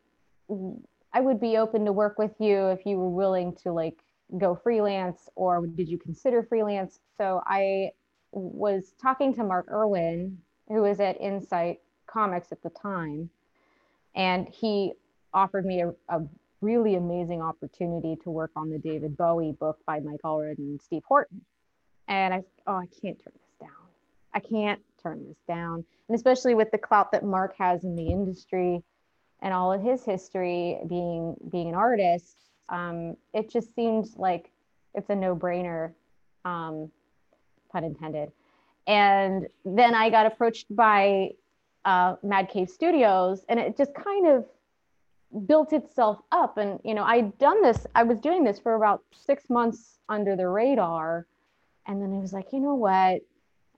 i would be open to work with you if you were willing to like go freelance or did you consider freelance so i was talking to mark irwin who was at insight comics at the time and he offered me a, a really amazing opportunity to work on the David Bowie book by Mike Allred and Steve Horton. And I, oh, I can't turn this down. I can't turn this down. And especially with the clout that Mark has in the industry and all of his history being being an artist, um, it just seemed like it's a no-brainer, um, pun intended. And then I got approached by uh, Mad Cave Studios, and it just kind of built itself up and you know i'd done this i was doing this for about six months under the radar and then i was like you know what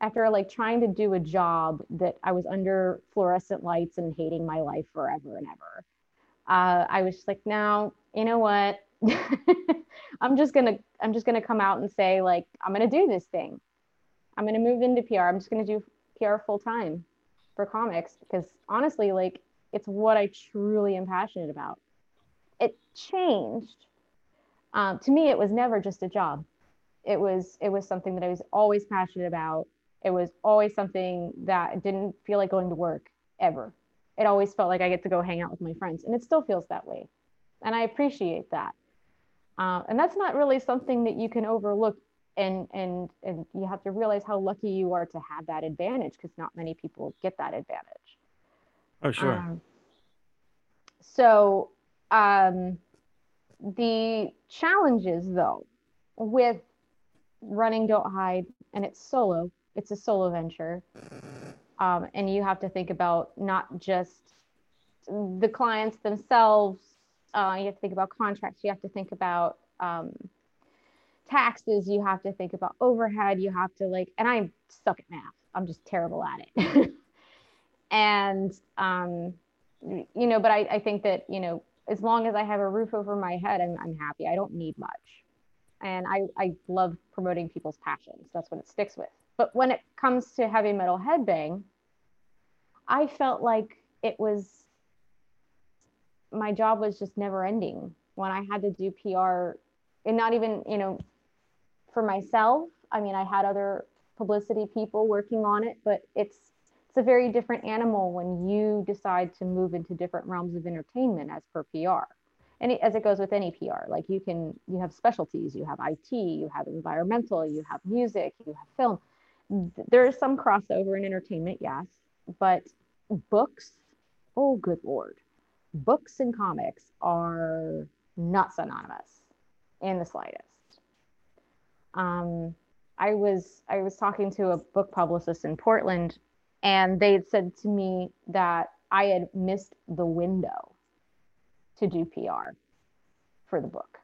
after like trying to do a job that i was under fluorescent lights and hating my life forever and ever uh, i was just like now you know what i'm just gonna i'm just gonna come out and say like i'm gonna do this thing i'm gonna move into pr i'm just gonna do pr full time for comics because honestly like it's what I truly am passionate about. It changed. Um, to me, it was never just a job. It was it was something that I was always passionate about. It was always something that didn't feel like going to work ever. It always felt like I get to go hang out with my friends, and it still feels that way. And I appreciate that. Uh, and that's not really something that you can overlook. And and and you have to realize how lucky you are to have that advantage because not many people get that advantage. Oh, Um, so um, the challenges, though, with running Don't Hide, and it's solo. It's a solo venture, um, and you have to think about not just the clients themselves. Uh, you have to think about contracts. You have to think about um, taxes. You have to think about overhead. You have to like, and I suck at math. I'm just terrible at it. and um, you know, but I, I think that you know, as long as I have a roof over my head, I'm, I'm happy. I don't need much and I, I love promoting people's passions. That's what it sticks with. But when it comes to heavy metal headbang, I felt like it was my job was just never ending when I had to do PR and not even, you know, for myself. I mean, I had other publicity people working on it, but it's it's a very different animal when you decide to move into different realms of entertainment as per PR and as it goes with any PR, like you can, you have specialties, you have IT, you have environmental, you have music, you have film. There is some crossover in entertainment, yes, but books, oh, good Lord. Books and comics are not synonymous in the slightest. Um, I was I was talking to a book publicist in Portland, and they had said to me that I had missed the window to do PR for the book.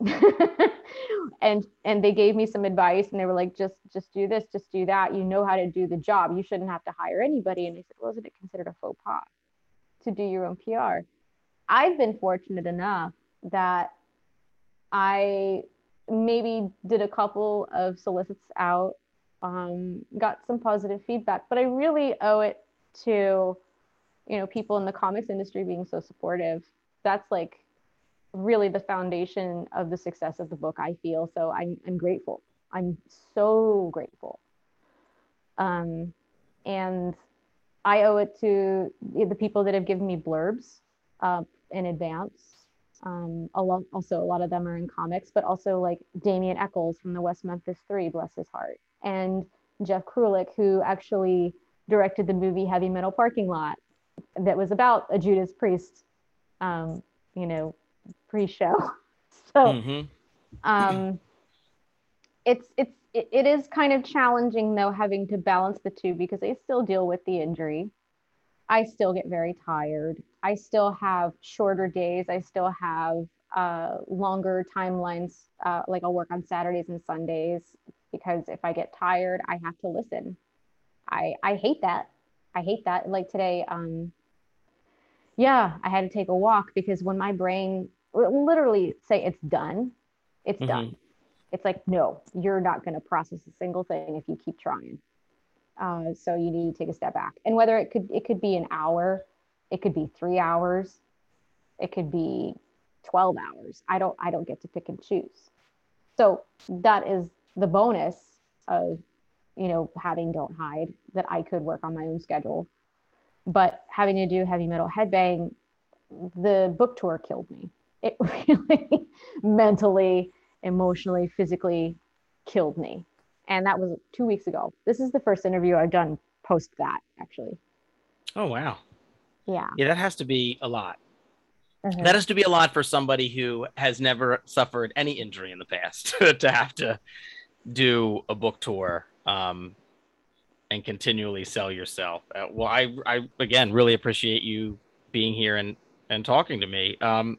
and and they gave me some advice and they were like just just do this just do that. You know how to do the job. You shouldn't have to hire anybody. And I said well isn't it considered a faux pas to do your own pr i've been fortunate enough that i maybe did a couple of solicits out um, got some positive feedback but i really owe it to you know people in the comics industry being so supportive. That's like really the foundation of the success of the book i feel. So i'm, I'm grateful. I'm so grateful. Um, and i owe it to the people that have given me blurbs uh, in advance. Um, a lot, also a lot of them are in comics but also like damien echols from the west memphis three bless his heart and jeff krulik who actually directed the movie heavy metal parking lot that was about a judas priest um, you know, pre-show. So mm-hmm. um, it's it's it, it is kind of challenging though having to balance the two because I still deal with the injury. I still get very tired. I still have shorter days. I still have uh, longer timelines. Uh, like I'll work on Saturdays and Sundays because if I get tired, I have to listen. I I hate that. I hate that. Like today, um, yeah, I had to take a walk because when my brain literally say it's done, it's mm-hmm. done. It's like, no, you're not going to process a single thing if you keep trying. Uh, so you need to take a step back. And whether it could it could be an hour, it could be three hours, it could be 12 hours. I don't I don't get to pick and choose. So that is the bonus of you know having don't hide that I could work on my own schedule but having to do heavy metal headbang, the book tour killed me. It really mentally, emotionally, physically killed me. And that was two weeks ago. This is the first interview I've done post that, actually. Oh, wow. Yeah. Yeah, that has to be a lot. Mm-hmm. That has to be a lot for somebody who has never suffered any injury in the past to have to do a book tour. Um, and continually sell yourself. Uh, well, I, I again really appreciate you being here and and talking to me. Um,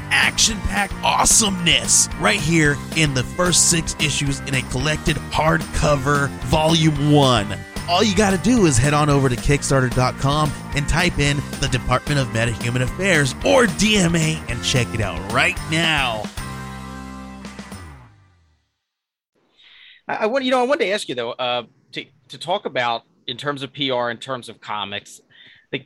action packed awesomeness right here in the first six issues in a collected hardcover volume one. All you got to do is head on over to Kickstarter.com and type in the Department of Metahuman Affairs or DMA and check it out right now. I, I want you know I wanted to ask you though uh, to to talk about in terms of PR, in terms of comics, like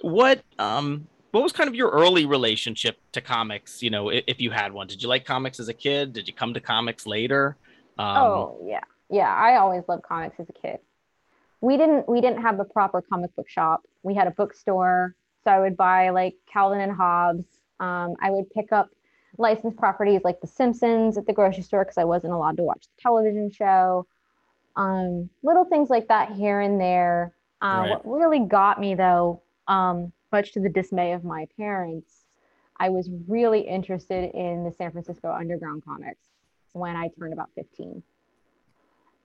what um what was kind of your early relationship to comics? You know, if, if you had one, did you like comics as a kid? Did you come to comics later? Um, oh yeah, yeah, I always loved comics as a kid. We didn't we didn't have a proper comic book shop. We had a bookstore, so I would buy like Calvin and Hobbes. Um, I would pick up licensed properties like The Simpsons at the grocery store because I wasn't allowed to watch the television show. Um, little things like that here and there. Uh, Right. What really got me though, um, much to the dismay of my parents, I was really interested in the San Francisco Underground comics when I turned about 15.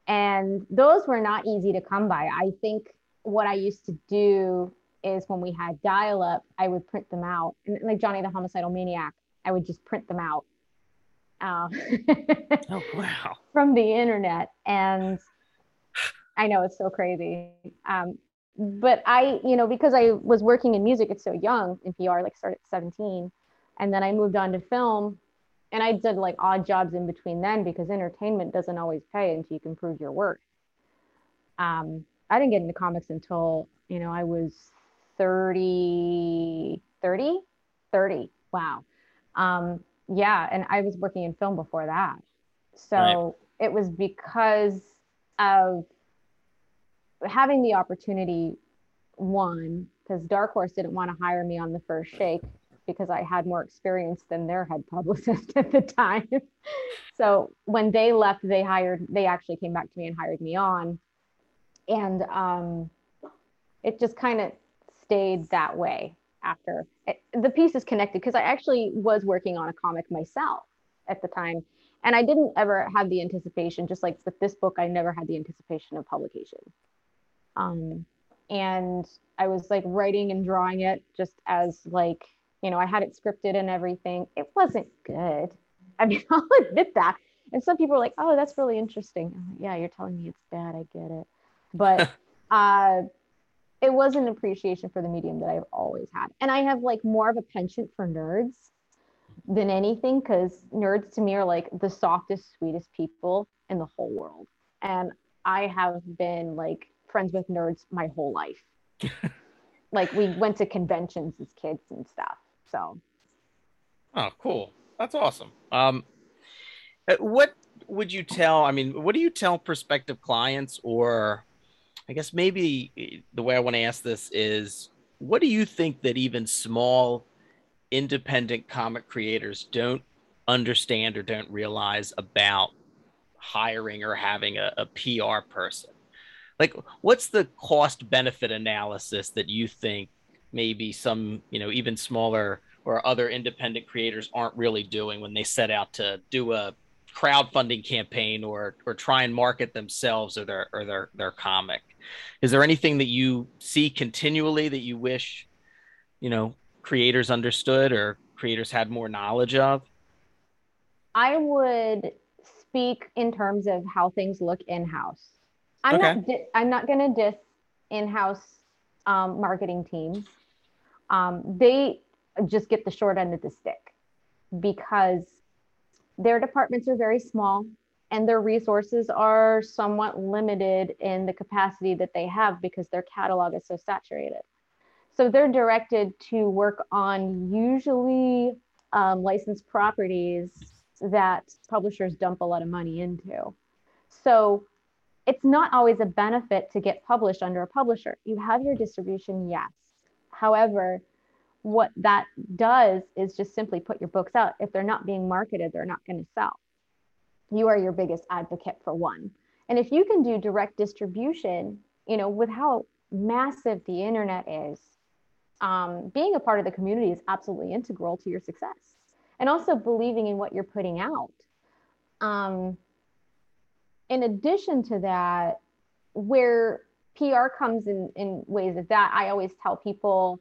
And those were not easy to come by. I think what I used to do is when we had dial up, I would print them out. And like Johnny the Homicidal Maniac, I would just print them out uh, Oh wow. from the internet. And I know it's so crazy. Um, but I, you know, because I was working in music at so young in PR, like started at 17, and then I moved on to film and I did like odd jobs in between then because entertainment doesn't always pay until you can prove your worth. Um, I didn't get into comics until, you know, I was 30, 30, 30. Wow. Um, yeah. And I was working in film before that. So it was because of having the opportunity, one, because Dark Horse didn't want to hire me on the first shake because I had more experience than their head publicist at the time. so when they left, they hired, they actually came back to me and hired me on. And um, it just kind of stayed that way after it, the piece is connected because I actually was working on a comic myself at the time. And I didn't ever have the anticipation, just like with this book, I never had the anticipation of publication. Um, and I was like writing and drawing it just as like, you know, I had it scripted and everything. It wasn't good. I mean, I'll admit that. And some people are like, oh, that's really interesting. Like, yeah, you're telling me it's bad. I get it. But uh, it was an appreciation for the medium that I've always had. And I have like more of a penchant for nerds than anything because nerds to me are like the softest, sweetest people in the whole world. And I have been like friends with nerds my whole life. like we went to conventions as kids and stuff. So Oh, cool. That's awesome. Um, uh, what would you tell? I mean, what do you tell prospective clients, or I guess maybe eh, the way I want to ask this is, what do you think that even small independent comic creators don't understand or don't realize about hiring or having a, a PR person? Like, what's the cost benefit analysis that you think maybe some, you know, even smaller or other independent creators aren't really doing when they set out to do a crowdfunding campaign or or try and market themselves or their or their their comic is there anything that you see continually that you wish you know creators understood or creators had more knowledge of I would speak in terms of how things look in house. I'm Okay. not. Di- I'm not going to diss in-house um, marketing teams. Um, they just get the short end of the stick because their departments are very small and their resources are somewhat limited in the capacity that they have because their catalog is so saturated. So they're directed to work on usually um, licensed properties that publishers dump a lot of money into. So it's not always a benefit to get published under a publisher. You have your distribution, yes. However, what that does is just simply put your books out. If they're not being marketed, they're not going to sell. You are your biggest advocate for one. And if you can do direct distribution, you know, with how massive the internet is, um, being a part of the community is absolutely integral to your success. And also believing in what you're putting out. Um, in addition to that, where PR comes in, in ways of that, I always tell people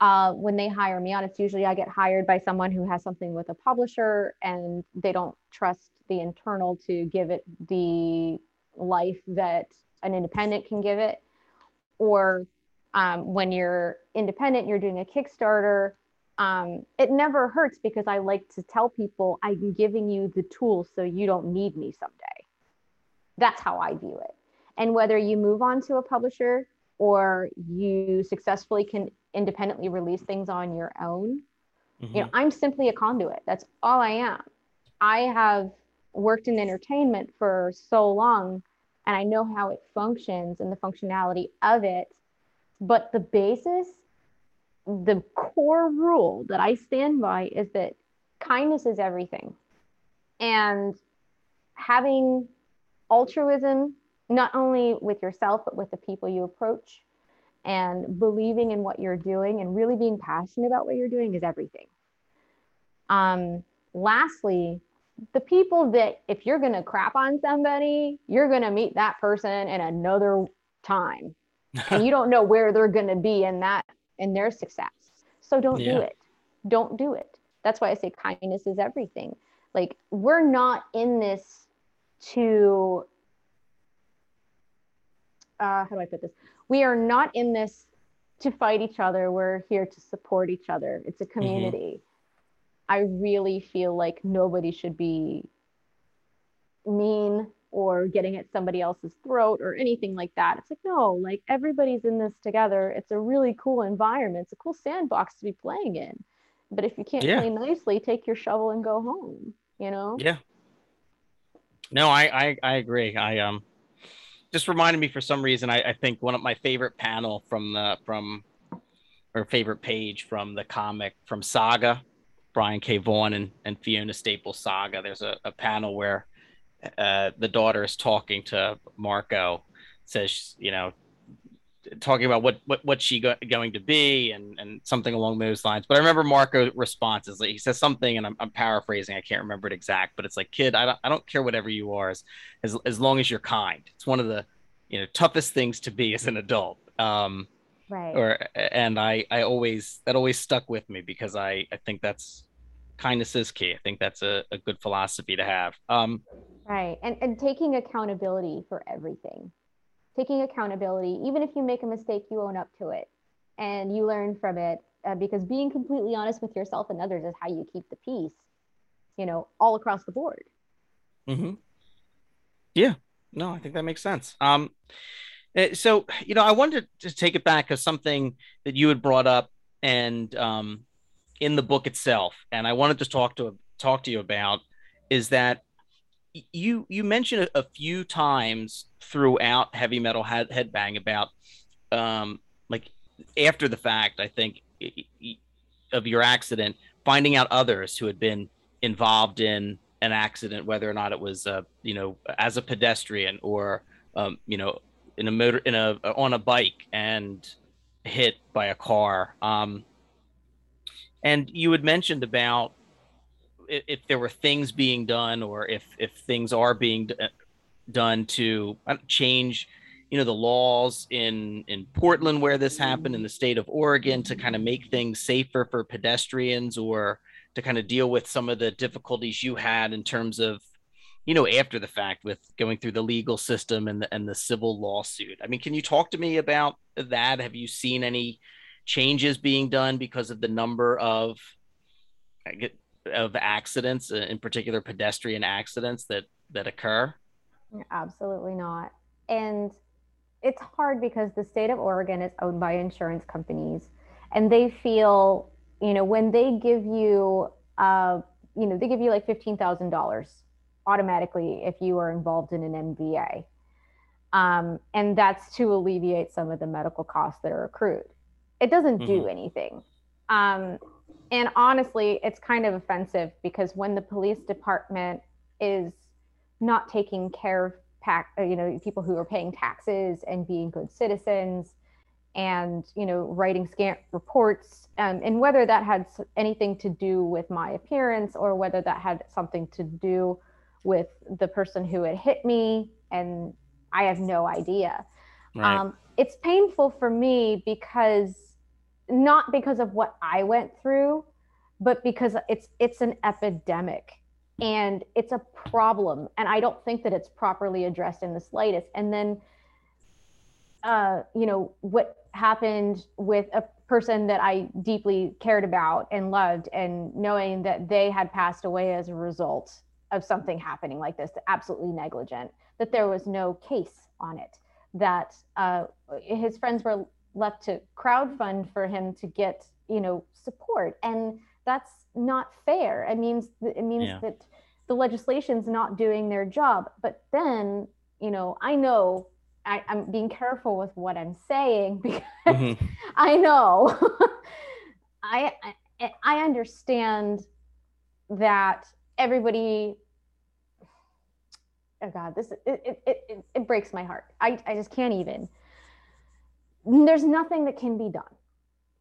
uh, when they hire me on, it's usually I get hired by someone who has something with a publisher and they don't trust the internal to give it the life that an independent can give it. Or um, when you're independent, you're doing a Kickstarter, um, it never hurts because I like to tell people I'm giving you the tools so you don't need me someday. That's how I view it. And whether you move on to a publisher or you successfully can independently release things on your own, you know, mm-hmm. I'm simply a conduit. That's all I am. I have worked in entertainment for so long and I know how it functions and the functionality of it. But the basis, the core rule that I stand by is that kindness is everything. And having altruism, not only with yourself, but with the people you approach, and believing in what you're doing and really being passionate about what you're doing is everything. Um, lastly, the people that if you're going to crap on somebody, you're going to meet that person in another time. and you don't know where they're going to be in that in their success. So don't yeah. do it. Don't do it. That's why I say kindness is everything. Like we're not in this to uh, how do I put this? We are not in this to fight each other. We're here to support each other. It's a mm-hmm. community. Mm-hmm I really feel like nobody should be mean or getting at somebody else's throat or anything like that. It's like, no, like everybody's in this together. It's a really cool environment. It's a cool sandbox to be playing in. But if you can't yeah. play nicely, take your shovel and go home, you know? Yeah. No, I, I, I agree. I, um, just reminded me for some reason, I, I think one of my favorite panel from the, from, or favorite page from the comic from Saga Brian K. Vaughan and, and Fiona Staples saga. There's a, a panel where uh, the daughter is talking to Marko, says, you know, talking about what what what's she go- going to be and and something along those lines. But I remember Marko responses like he says something, and I'm, I'm paraphrasing. I can't remember it exact, but it's like, kid, I don't I don't care whatever you are, as as as long as you're kind. It's one of the you know toughest things to be as an adult. Um, right or and i i always that always stuck with me because i i think that's kindness is key i think that's a, a good philosophy to have um right and and taking accountability for everything taking accountability even if you make a mistake you own up to it and you learn from it uh, because being completely honest with yourself and others is how you keep the peace you know all across the board. Mm-hmm. yeah. No i think that makes sense. Um uh, so you know i wanted to take it back as something that you had brought up and um, in the book itself and i wanted to talk to talk to you about is that you you mentioned a, few times throughout heavy metal head, headbang about um like after the fact i think of your accident finding out others who had been involved in an accident whether or not it was uh, you know as a pedestrian or um, you know in a motor in a on a bike and hit by a car. Um, and you had mentioned about if, if, there were things being done or if if things are being d- done to change you know the laws in in Portland where this happened in the state of Oregon to kind of make things safer for pedestrians or to kind of deal with some of the difficulties you had in terms of you know, after the fact with going through the legal system and the, and the civil lawsuit. I mean, can you talk to me about that? Have you seen any changes being done because of the number of of accidents, uh, in particular pedestrian accidents that that occur? Absolutely not. And it's hard because the state of Oregon is owned by insurance companies, and they feel, you know, when they give you, uh, you know, they give you like fifteen thousand dollars automatically if you are involved in an MVA. Um, and that's to alleviate some of the medical costs that are accrued. It doesn't mm-hmm. do anything. Um, and honestly, it's kind of offensive because when the police department is not taking care of pack, uh, you know, people who are paying taxes and being good citizens and, you know, writing scant reports, um, and whether that had anything to do with my appearance or whether that had something to do with the person who had hit me and i have no idea right. um, it's painful for me because not because of what i went through but because it's it's an epidemic and it's a problem. And i don't think that it's properly addressed in the slightest. And then uh, you know what happened with a person that i deeply cared about and loved and knowing that they had passed away as a result of something happening like this, absolutely negligent, that there was no case on it, that uh, his friends were left to crowdfund for him to get, you know, support. And that's not fair. It means, it means yeah. that the legislation's not doing their job. But then, you know, I know I, am being careful with what I'm saying because mm-hmm. I know I, I I understand that everybody oh god this it, it, it, it breaks my heart I, I just can't even there's nothing that can be done.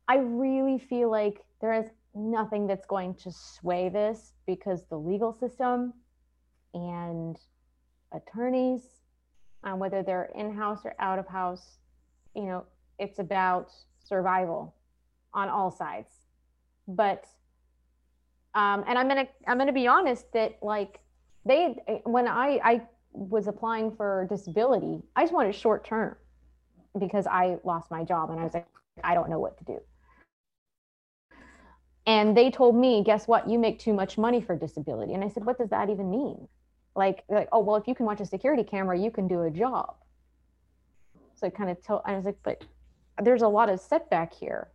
I really feel like there is nothing that's going to sway this because the legal system and attorneys um, whether they're in-house or out of house you know it's about survival on all sides. But um, and i'm gonna i'm gonna be honest that like they when i i was applying for disability i just wanted short term because i lost my job and i was like i don't know what to do. And they told me guess what? You make too much money for disability. And i said what does that even mean? Like like oh well if you can watch a security camera you can do a job. So i kind of told i was like but there's a lot of setback here.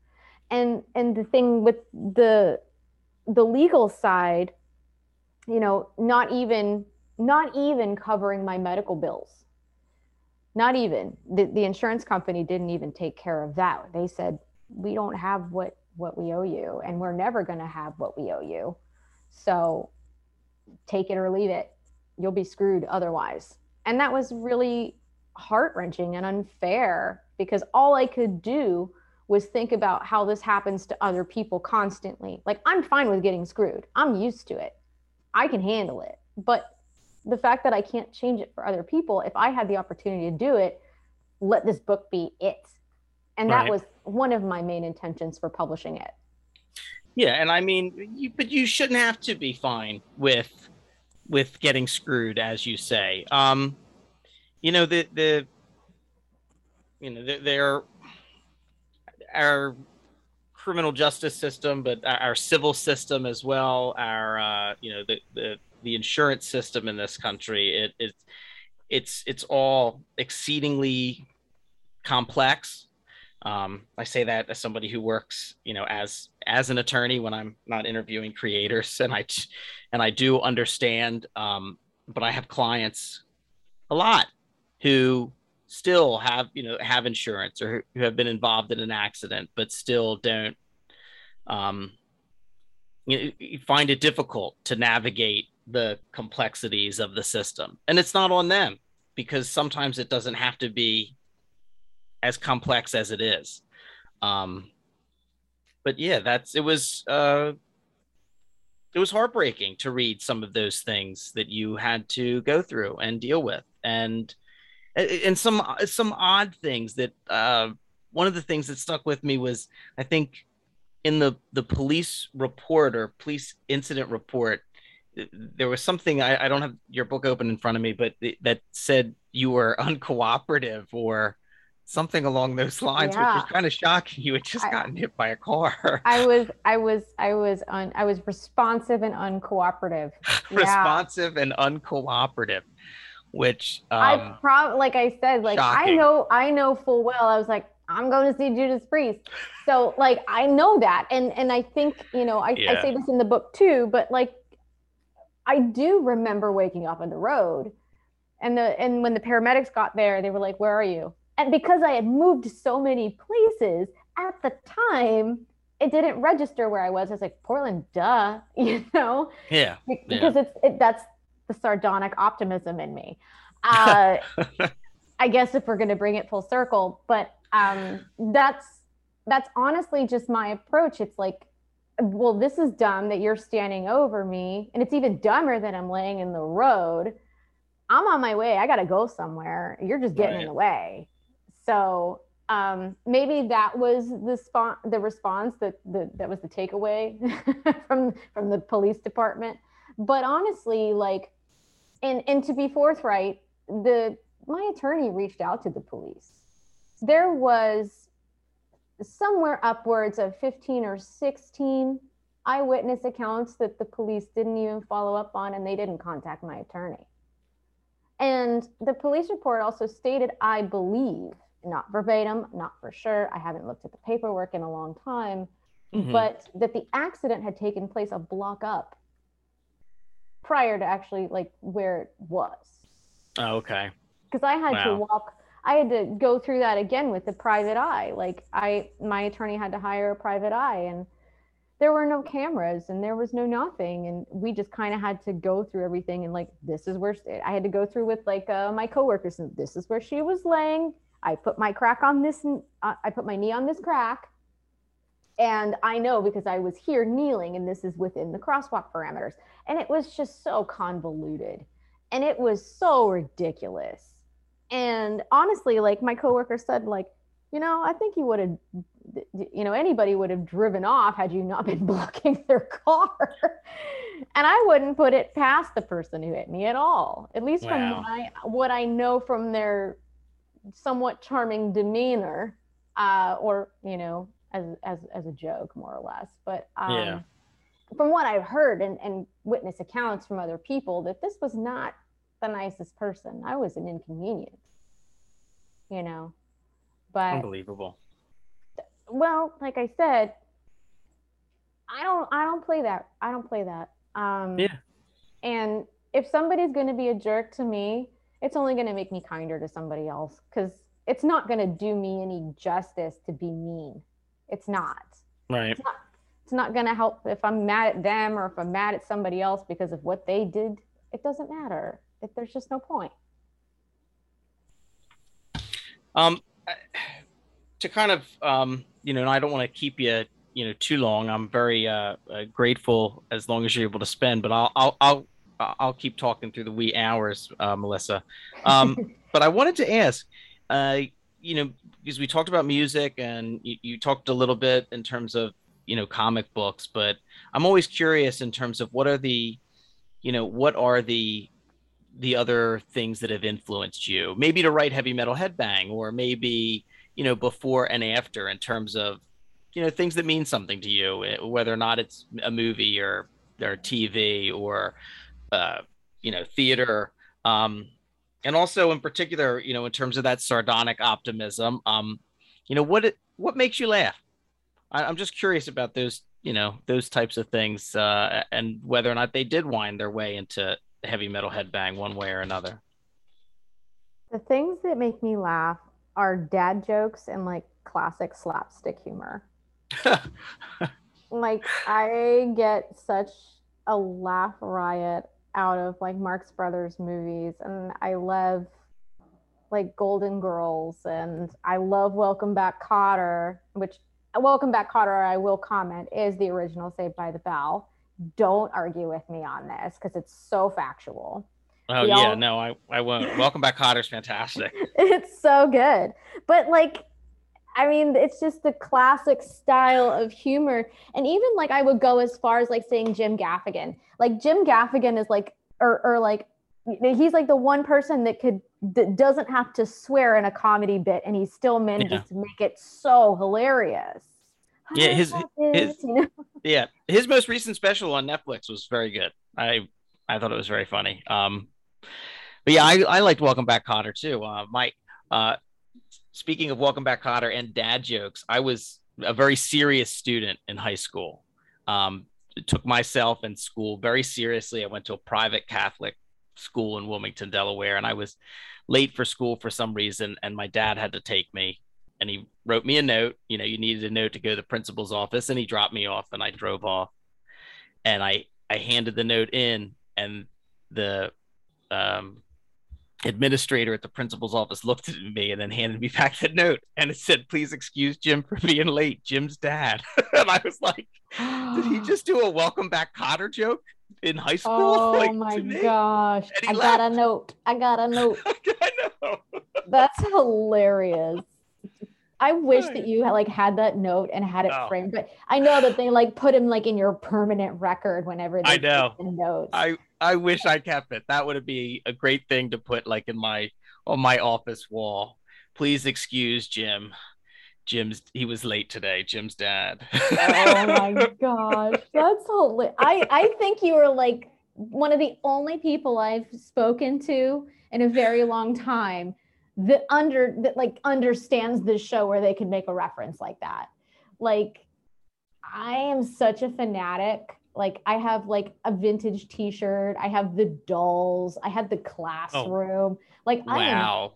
And and the thing with the the legal side you know not even not even covering my medical bills not even the, the insurance company didn't even take care of that they said we don't have what what we owe you and we're never going to have what we owe you so take it or leave it you'll be screwed otherwise and that was really heart-wrenching and unfair because all i could do was think about how this happens to other people constantly. Like I'm fine with getting screwed. I'm used to it. I can handle it. But the fact that I can't change it for other people, if I had the opportunity to do it, let this book be it. And that right. was one of my main intentions for publishing it. Yeah, and I mean, you, but you shouldn't have to be fine with with getting screwed, as you say. Um, you know the the you know there our criminal justice system, but our civil system as well, our uh, you know the, the the insurance system in this country, it, it it's it's all exceedingly complex. Um, I say that as somebody who works, you know, as as an attorney when I'm not interviewing creators, and I and I do understand. Um, but I have clients a lot who still have you know have insurance or who have been involved in an accident but still don't um you, know, find it difficult to navigate the complexities of the system. And it's not on them because sometimes it doesn't have to be as complex as it is. Um but yeah that's it was uh it was heartbreaking to read some of those things that you had to go through and deal with. And and some some odd things that uh, one of the things that stuck with me was I think in the the police report or police incident report there was something I, I don't have your book open in front of me but that said you were uncooperative or something along those lines yeah. which was kind of shocking you had just I, gotten hit by a car i was i was i was on i was responsive and uncooperative responsive yeah. and uncooperative which um, I probably like I said, like shocking. I know I know full well. I was like, I'm going to see Judas Priest. So like I know that. And and I think, you know, I, yeah. I say this in the book too, but like I do remember waking up on the road and the and when the paramedics got there, they were like, Where are you? And because I had moved so many places at the time, it didn't register where I was. I was like, Portland, duh, you know? Yeah. Because yeah. it's it, that's the sardonic optimism in me. Uh, I guess if we're going to bring it full circle, but um, that's that's honestly just my approach. It's like, well, this is dumb that you're standing over me, and it's even dumber that I'm laying in the road. I'm on my way. I got to go somewhere. You're just getting right. in the way. So um, maybe that was the spot, the response that the, that was the takeaway from from the police department. But honestly, like and and to be forthright, the my attorney reached out to the police. There was somewhere upwards of 15 or 16 eyewitness accounts that the police didn't even follow up on and they didn't contact my attorney. And the police report also stated, I believe, not verbatim, not for sure. I haven't looked at the paperwork in a long time, mm-hmm. but that the accident had taken place a block up prior to actually like where it was. Oh, okay. Because I had to walk, I had to go through that again with the private eye. Like I, my attorney had to hire a private eye, and there were no cameras, and there was no nothing, and we just kind of had to go through everything. And like, this is where I had to go through with like uh, my coworkers, and this is where she was laying. I put my crack on this, uh, I put my knee on this crack. And I know because I was here kneeling, and this is within the crosswalk parameters. And it was just so convoluted and it was so ridiculous. And honestly, like my coworker said, like, you know, I think you would have, you know, anybody would have driven off had you not been blocking their car. and I wouldn't put it past the person who hit me at all. At least from Wow. I, what I know from their somewhat charming demeanor, uh, or you know, as as as a joke, more or less. But um, Yeah. from what I've heard and, and witness accounts from other people, that this was not the nicest person. I was an inconvenience, you know. But Unbelievable. well, like I said, I don't I don't play that. I don't play that. Um Yeah. and if somebody's gonna be a jerk to me, it's only gonna make me kinder to somebody else because it's not gonna do me any justice to be mean. It's not. Right. It's not it's not gonna help if I'm mad at them or if I'm mad at somebody else because of what they did. It doesn't matter. There's just no point. Um, to kind of, um, you know, and I don't want to keep you, you know, too long. I'm very uh, uh, grateful as long as you're able to spend, but I'll, I'll, I'll, I'll keep talking through the wee hours, uh, Melissa. Um, but I wanted to ask, uh, you know, because we talked about music and you, you talked a little bit in terms of, you know, comic books, but I'm always curious in terms of what are the, you know, what are the the other things that have influenced you. Maybe to write heavy metal headbang or maybe you know before and after in terms of you know things that mean something to you eh, whether or not it's a movie or or tv or uh you know theater. Um and also in particular you know in terms of that sardonic optimism um you know what it what makes you laugh? I, i'm just curious about those you know those types of things uh and whether or not they did wind their way into heavy metal headbang one way or another. The things that make me laugh are dad jokes and like classic slapstick humor. like I get such a laugh riot out of like Marx Brothers movies and I love like Golden Girls and I love Welcome Back Kotter, which Welcome Back Kotter I will comment is the original Saved by the Bell. Don't argue with me on this because it's so factual. Oh We yeah, all- no, I, I won't. Welcome back, Kotter's fantastic. it's so good. But like, I mean, it's just the classic style of humor. And even like, I would go as far as like saying Jim Gaffigan. Like Jim Gaffigan is like, or or like, he's like the one person that could that doesn't have to swear in a comedy bit, and he still manages Yeah. to make it so hilarious. Yeah, his- his- You know? Yeah, his most recent special on Netflix was very good. I I thought it was very funny. Um, but yeah, I, I liked Welcome Back, Kotter too. Uh, my uh, speaking of Welcome Back, Kotter and dad jokes, I was a very serious student in high school. Um, took myself and school very seriously. I went to a private Catholic school in Wilmington, Delaware, and I was late for school for some reason, and my dad had to take me. And he wrote me a note. You know, you needed a note to go to the principal's office, and he dropped me off, and I drove off. And I I handed the note in, and the um, administrator at the principal's office looked at me and then handed me back the note, and it said, "Please excuse Jim for being late. Jim's dad." and I was like, "Did he just do a welcome back Kotter joke in high school?" Oh Like, my gosh. I got a note. I got a note. I know. That's hilarious. I wish that you had like had that note and had it Oh. framed, but I know that they like put him like in your permanent record whenever they I know. notes. I I wish I kept it. That would be a great thing to put like in my on my office wall. Please excuse Jim. Jim's he was late today. Jim's dad. oh my gosh, that's hilarious. I I think you are like one of the only people I've spoken to in a very long time that under that like understands this show where they can make a reference like that. Like I am such a fanatic Like I have like a vintage T-shirt. I have the dolls. I had the classroom. Oh, like I am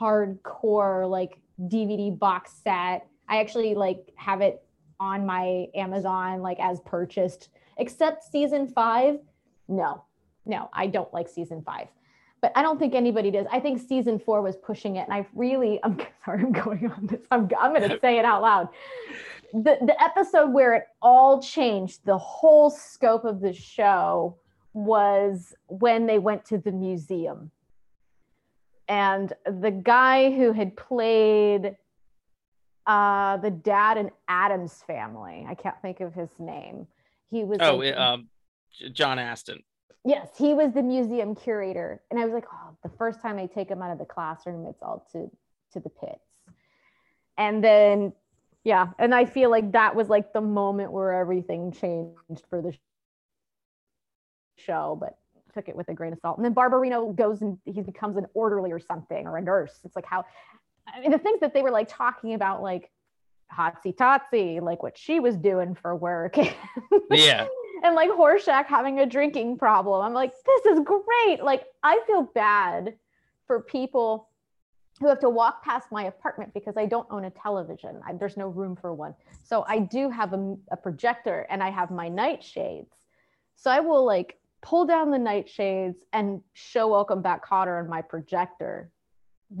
hardcore like DVD box set. I actually like have it on my Amazon like as purchased. Except season five, no, no, I don't like season five. But I don't think anybody does. I think season four was pushing it, and I really, I'm sorry, I'm going on this. I'm, I'm going to say it out loud. The the episode where it all changed, the whole scope of the show was when they went to the museum and the guy who had played uh the dad in Addams family i can't think of his name he was Oh, like- um, John Astin. Yes he was the museum curator and i was like oh the first time i take him out of the classroom it's all to to the pits. And then yeah and i feel like that was like the moment where everything changed for the show but took it with a grain of salt. And then barbarino goes and he becomes an orderly or something or a nurse. It's like how i mean the things that they were like talking about like hotsy totsy like what she was doing for work. Yeah. And like Horshack having a drinking problem. I'm like, this is great. Like, I feel bad for people who have to walk past my apartment because I don't own a television. I, there's no room for one. So I do have a, a projector and I have my nightshades. So I will like pull down the nightshades and show Welcome Back Kotter on my projector.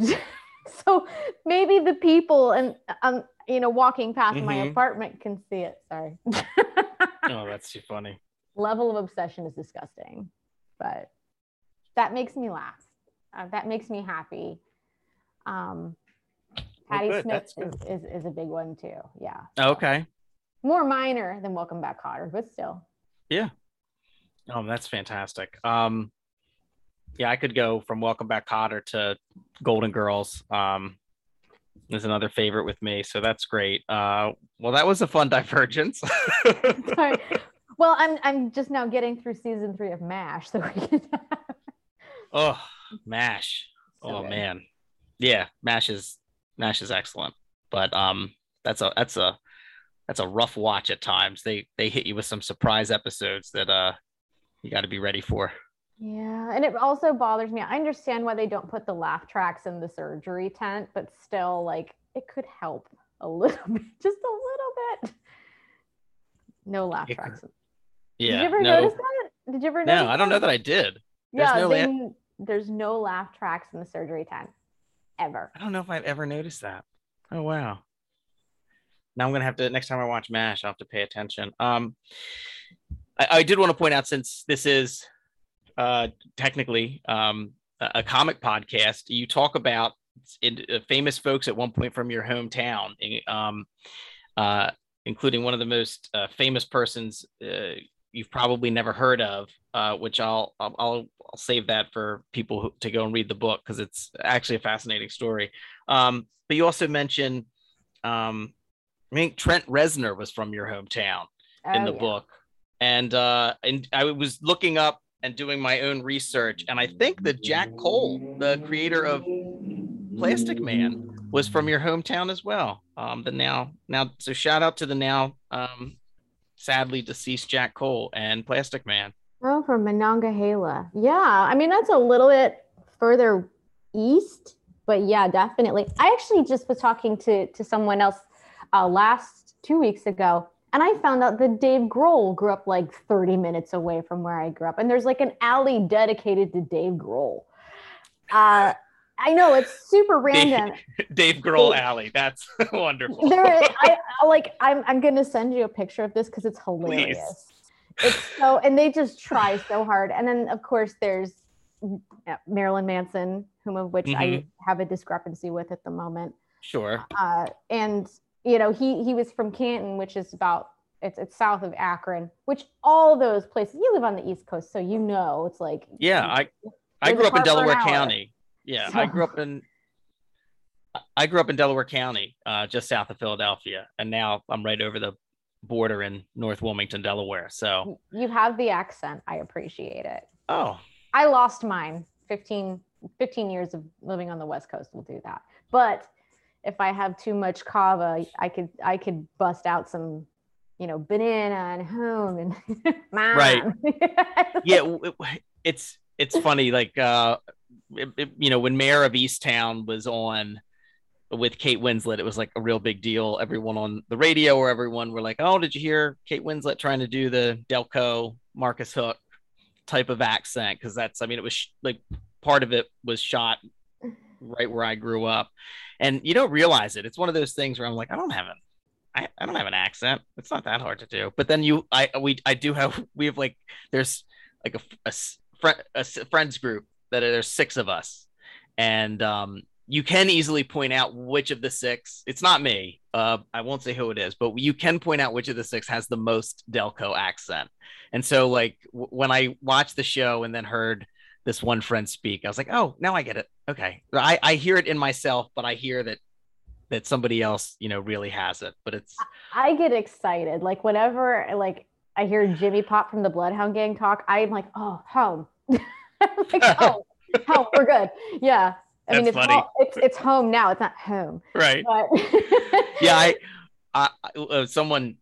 so maybe the people and um, you know, walking past my Mhm. apartment can see it. Sorry. Oh, that's too funny. level of obsession is disgusting, but that makes me laugh. Uh, that makes me happy. Um, Patti good. Smith is, is, is a big one too. Yeah. Okay. More minor than Welcome Back Kotter, but still. Yeah. Oh, that's fantastic. Um, yeah, I could go from Welcome Back Kotter to Golden Girls. Um, is another favorite with me, so that's great. Uh, well, that was a fun divergence. Sorry. Well, I'm I'm just now getting through season three of MASH, so we can. oh, Mash. So oh good. man, yeah, Mash is Mash is excellent, but um, that's a that's a that's a rough watch at times. They they hit you with some surprise episodes that uh you got to be ready for. Yeah, and it also bothers me. I understand why they don't put the laugh tracks in the surgery tent, but still, like, it could help a little bit, just a little bit. No laugh tracks. Yeah. Did you ever no, notice that? Did you ever notice no, I don't know that I did. There's yeah, no they- there's no laugh tracks in the surgery tent ever. I don't know if I've ever noticed that. Oh wow. Now I'm gonna have to next time I watch MASH, I'll have to pay attention. Um I, I did want to point out since this is uh technically um a, comic podcast, you talk about in, uh, famous folks at one point from your hometown, eh, um uh including one of the most uh, famous persons uh, you've probably never heard of, uh, which I'll, I'll I'll save that for people who, to go and read the book because it's actually a fascinating story. Um, but you also mentioned, um, I think Trent Reznor was from your hometown in Oh, the yeah. book, and uh, and I was looking up and doing my own research, and I think that Jack Cole, the creator of Plastic Man, was from your hometown as well. Um, the now now so shout out to the now um, sadly deceased Jack Cole and Plastic Man. Oh, from Monongahela. Yeah, I mean that's a little bit further east, but yeah, definitely. I actually just was talking to to someone else uh, last two weeks ago, and I found out that Dave Grohl grew up like 30 minutes away from where I grew up, and there's like an alley dedicated to Dave Grohl. Uh, I know it's super random. Dave Grohl Dave- Alley. That's wonderful. there I, I like I'm I'm gonna send you a picture of this because it's hilarious. It's so and they just try so hard. And then of course there's uh, Marilyn Manson, whom of which I Mhm. have a discrepancy with at the moment. sure. Uh, and you know he he was from Canton, which is about it's it's south of Akron, which all those places you live on the East Coast, so you know it's like Yeah, I I grew up in apart for an Delaware. County. Yeah, I grew up in I grew up in Delaware County, uh, just south of Philadelphia, and now I'm right over the border in North Wilmington, Delaware. So, you have the accent. I appreciate it. oh, I lost mine. 15, 15 years of living on the West Coast will do that. But if I have too much kava, I could I could bust out some you know, banana and home and mom. Right. yeah, it's it's funny. Like, uh, it- it- you know, when Mare of Easttown was on with Kate Winslet, it was like a real big deal. Everyone on the radio or everyone were like, "Oh, did you hear Kate Winslet trying to do the Delco Marcus Hook type of accent?" Because that's, I mean, it was sh- like part of it was shot right where I grew up, and you don't realize it. It's one of those things where I'm like, I don't have an, I, I don't have an accent. It's not that hard to do. But then you, I, we, I do have, we have like, there's like a a, fri- a friends group that are, there's six of us, and um, you can easily point out which of the six. It's not me. Uh, I won't say who it is, but you can point out which of the six has the most Delco accent. And so, like w- when I watched the show and then heard this one friend speak, I was like, oh, now I get it. Okay, I, I hear it in myself, but I hear that that somebody else, you know, really has it. But it's I get excited. Like whenever like I hear Jimmy Pop from the Bloodhound Gang talk, I'm like, oh, home. Like, oh, home, we're good. Yeah. I mean, it's, funny. home, it's it's home now. It's not home. right. But yeah, I, I uh, someone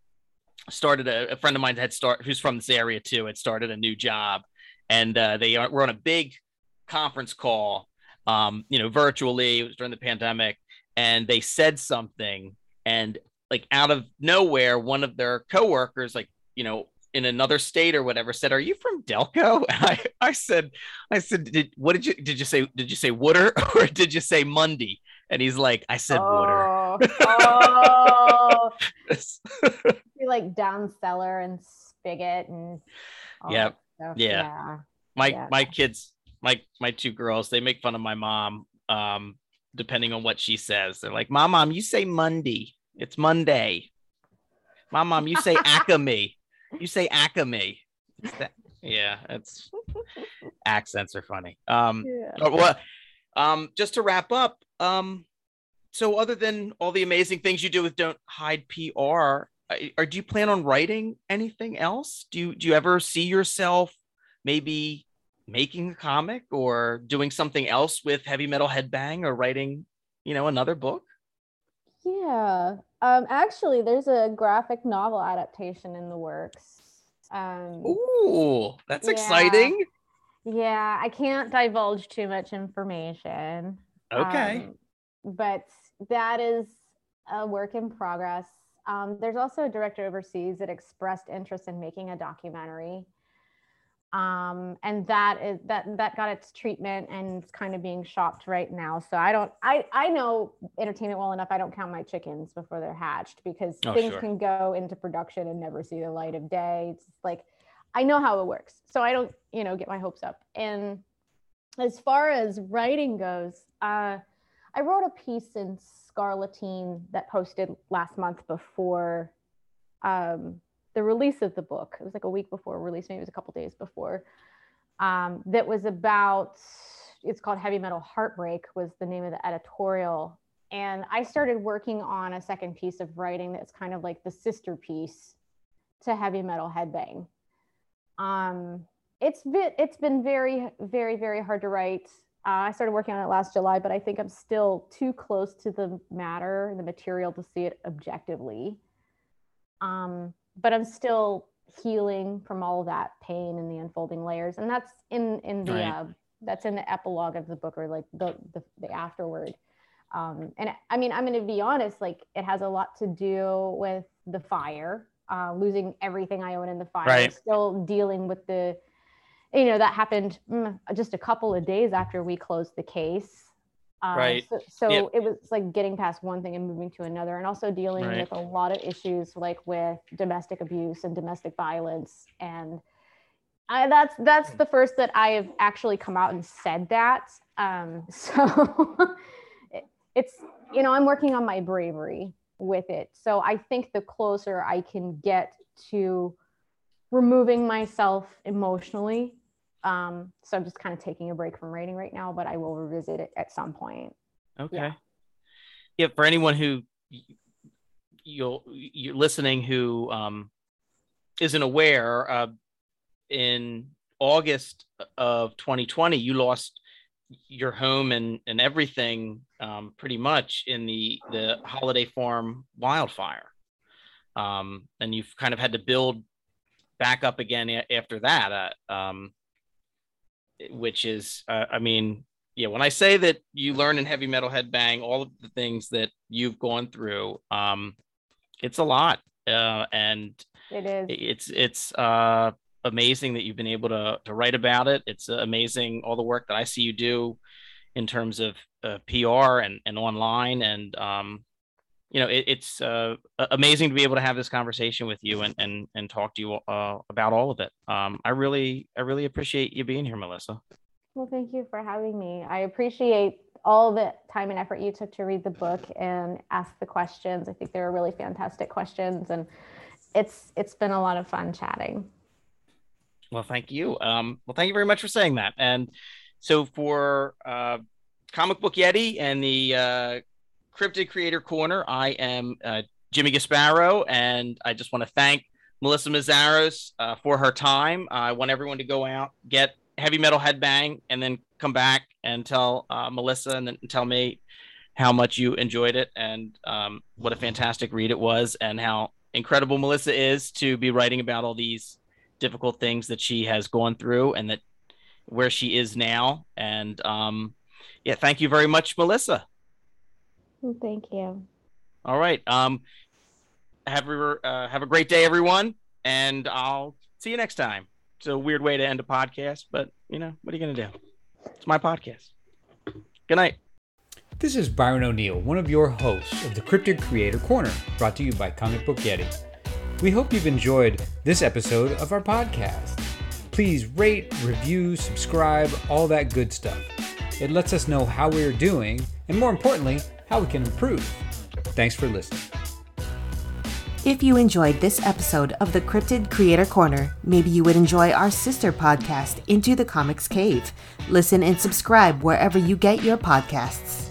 started a, a friend of mine had start who's from this area too had started a new job, and uh, they are, were on a big conference call, um, you know, virtually. It was during the pandemic, and they said something, and like out of nowhere, one of their coworkers, like you know, in another state or whatever, said, "Are you from Delco?" And I, I said, I said, did, "What did you did you say? Did you say Wooder or did you say Monday?" And he's like, "I said Wooder." oh, oh, like down cellar and spigot and all Yep. Stuff. Yeah. yeah. my Yeah. my kids my my two girls they make fun of my mom um depending on what she says they're like mom mom you say monday it's monday mom mom you say acme you say acme It's that- yeah it's accents are funny um Yeah. what um just to wrap up um so other than all the amazing things you do with don't hide pr are do you plan on writing anything else do you do you ever see yourself maybe making a comic or doing something else with heavy metal headbang or writing you know another book Yeah. Um, actually, there's a graphic novel adaptation in the works. Um, Ooh, that's Yeah. exciting yeah, I can't divulge too much information. okay um, but that is a work in progress. Um, there's also a director overseas that expressed interest in making a documentary. Um, and that is that that got its treatment and it's kind of being shopped right now. So I don't I I know entertainment well enough. I don't count my chickens before they're hatched because Oh, things sure. can go into production and never see the light of day. It's like I know how it works. So I don't, you know, get my hopes up. And as far as writing goes, uh, I wrote a piece in Scarletine that posted last month before um, the release of the book. It was like a week before release, maybe it was a couple days before. Um, that was about. It's called Heavy Metal Heartbreak. Was the name of the editorial, and I started working on a second piece of writing that's kind of like the sister piece to Heavy Metal Headbang. Um, it's been it's been very very very hard to write. Uh, I started working on it last July, but I think I'm still too close to the matter and the material to see it objectively. Um, but I'm still healing from all that pain and the unfolding layers, and that's in in the Right. uh, that's in the epilogue of the book or like the the, the afterword. Um, and I mean, I'm going to be honest, like it has a lot to do with the fire, uh, losing everything I own in the fire, Right. still dealing with the, you know, that happened mm, just a couple of days after we closed the case. Um, Right. So, so Yep. it was like getting past one thing and moving to another, and also dealing Right. with a lot of issues like with domestic abuse and domestic violence. And I, that's that's the first that I have actually come out and said that. Um, so it, it's you know I'm working on my bravery with it. So I think the closer I can get to removing myself emotionally. Um, so I'm just kind of taking a break from writing right now, but I will revisit it at some point. Okay. Yeah. for anyone who you'll you're listening who um isn't aware, uh, in August of 2020, you lost your home and and everything um, pretty much in the the Holiday Farm wildfire. um, and you've kind of had to build back up again a- after that. Uh, um, which is, uh, I mean, yeah, when I say that you learn in heavy metal headbang all of the things that you've gone through, um, it's a lot, uh, and It is. it's it's uh, amazing that you've been able to to write about it. It's amazing all the work that I see you do in terms of uh, PR and and online, and um, you know, it, it's uh, amazing to be able to have this conversation with you and and and talk to you uh, about all of it. Um, I really I really appreciate you being here, Melissa. Well, thank you for having me. I appreciate all the time and effort you took to read the book and ask the questions. I think they were really fantastic questions, and it's it's been a lot of fun chatting. Well, thank you. Um, well, thank you very much for saying that. And so for uh, Comic Book Yeti and the uh, Cryptid Creator Corner, I am uh, Jimmy Gaspero, and I just want to thank Melissa Meszaros uh, for her time. I want everyone to go out, get Heavy Metal Headbang, and then come back and tell uh, Melissa and then tell me how much you enjoyed it and um, what a fantastic read it was, and how incredible Melissa is to be writing about all these difficult things that she has gone through and that where she is now. And um, yeah, thank you very much, Melissa. Well, thank you. All right. Um, have a uh, have a great day, everyone, and I'll see you next time. It's a weird way to end a podcast, but you know what are you gonna do? It's my podcast. Good night. This is Byron O'Neill, one of your hosts of the Cryptid Creator Corner, brought to you by Comic Book Yeti. We hope you've enjoyed this episode of our podcast. Please rate, review, subscribe, all that good stuff. It lets us know how we're doing, and more importantly, how we can improve. Thanks for listening. If you enjoyed this episode of the Cryptid Creator Corner, maybe you would enjoy our sister podcast, Into the Comics Cave. Listen and subscribe wherever you get your podcasts.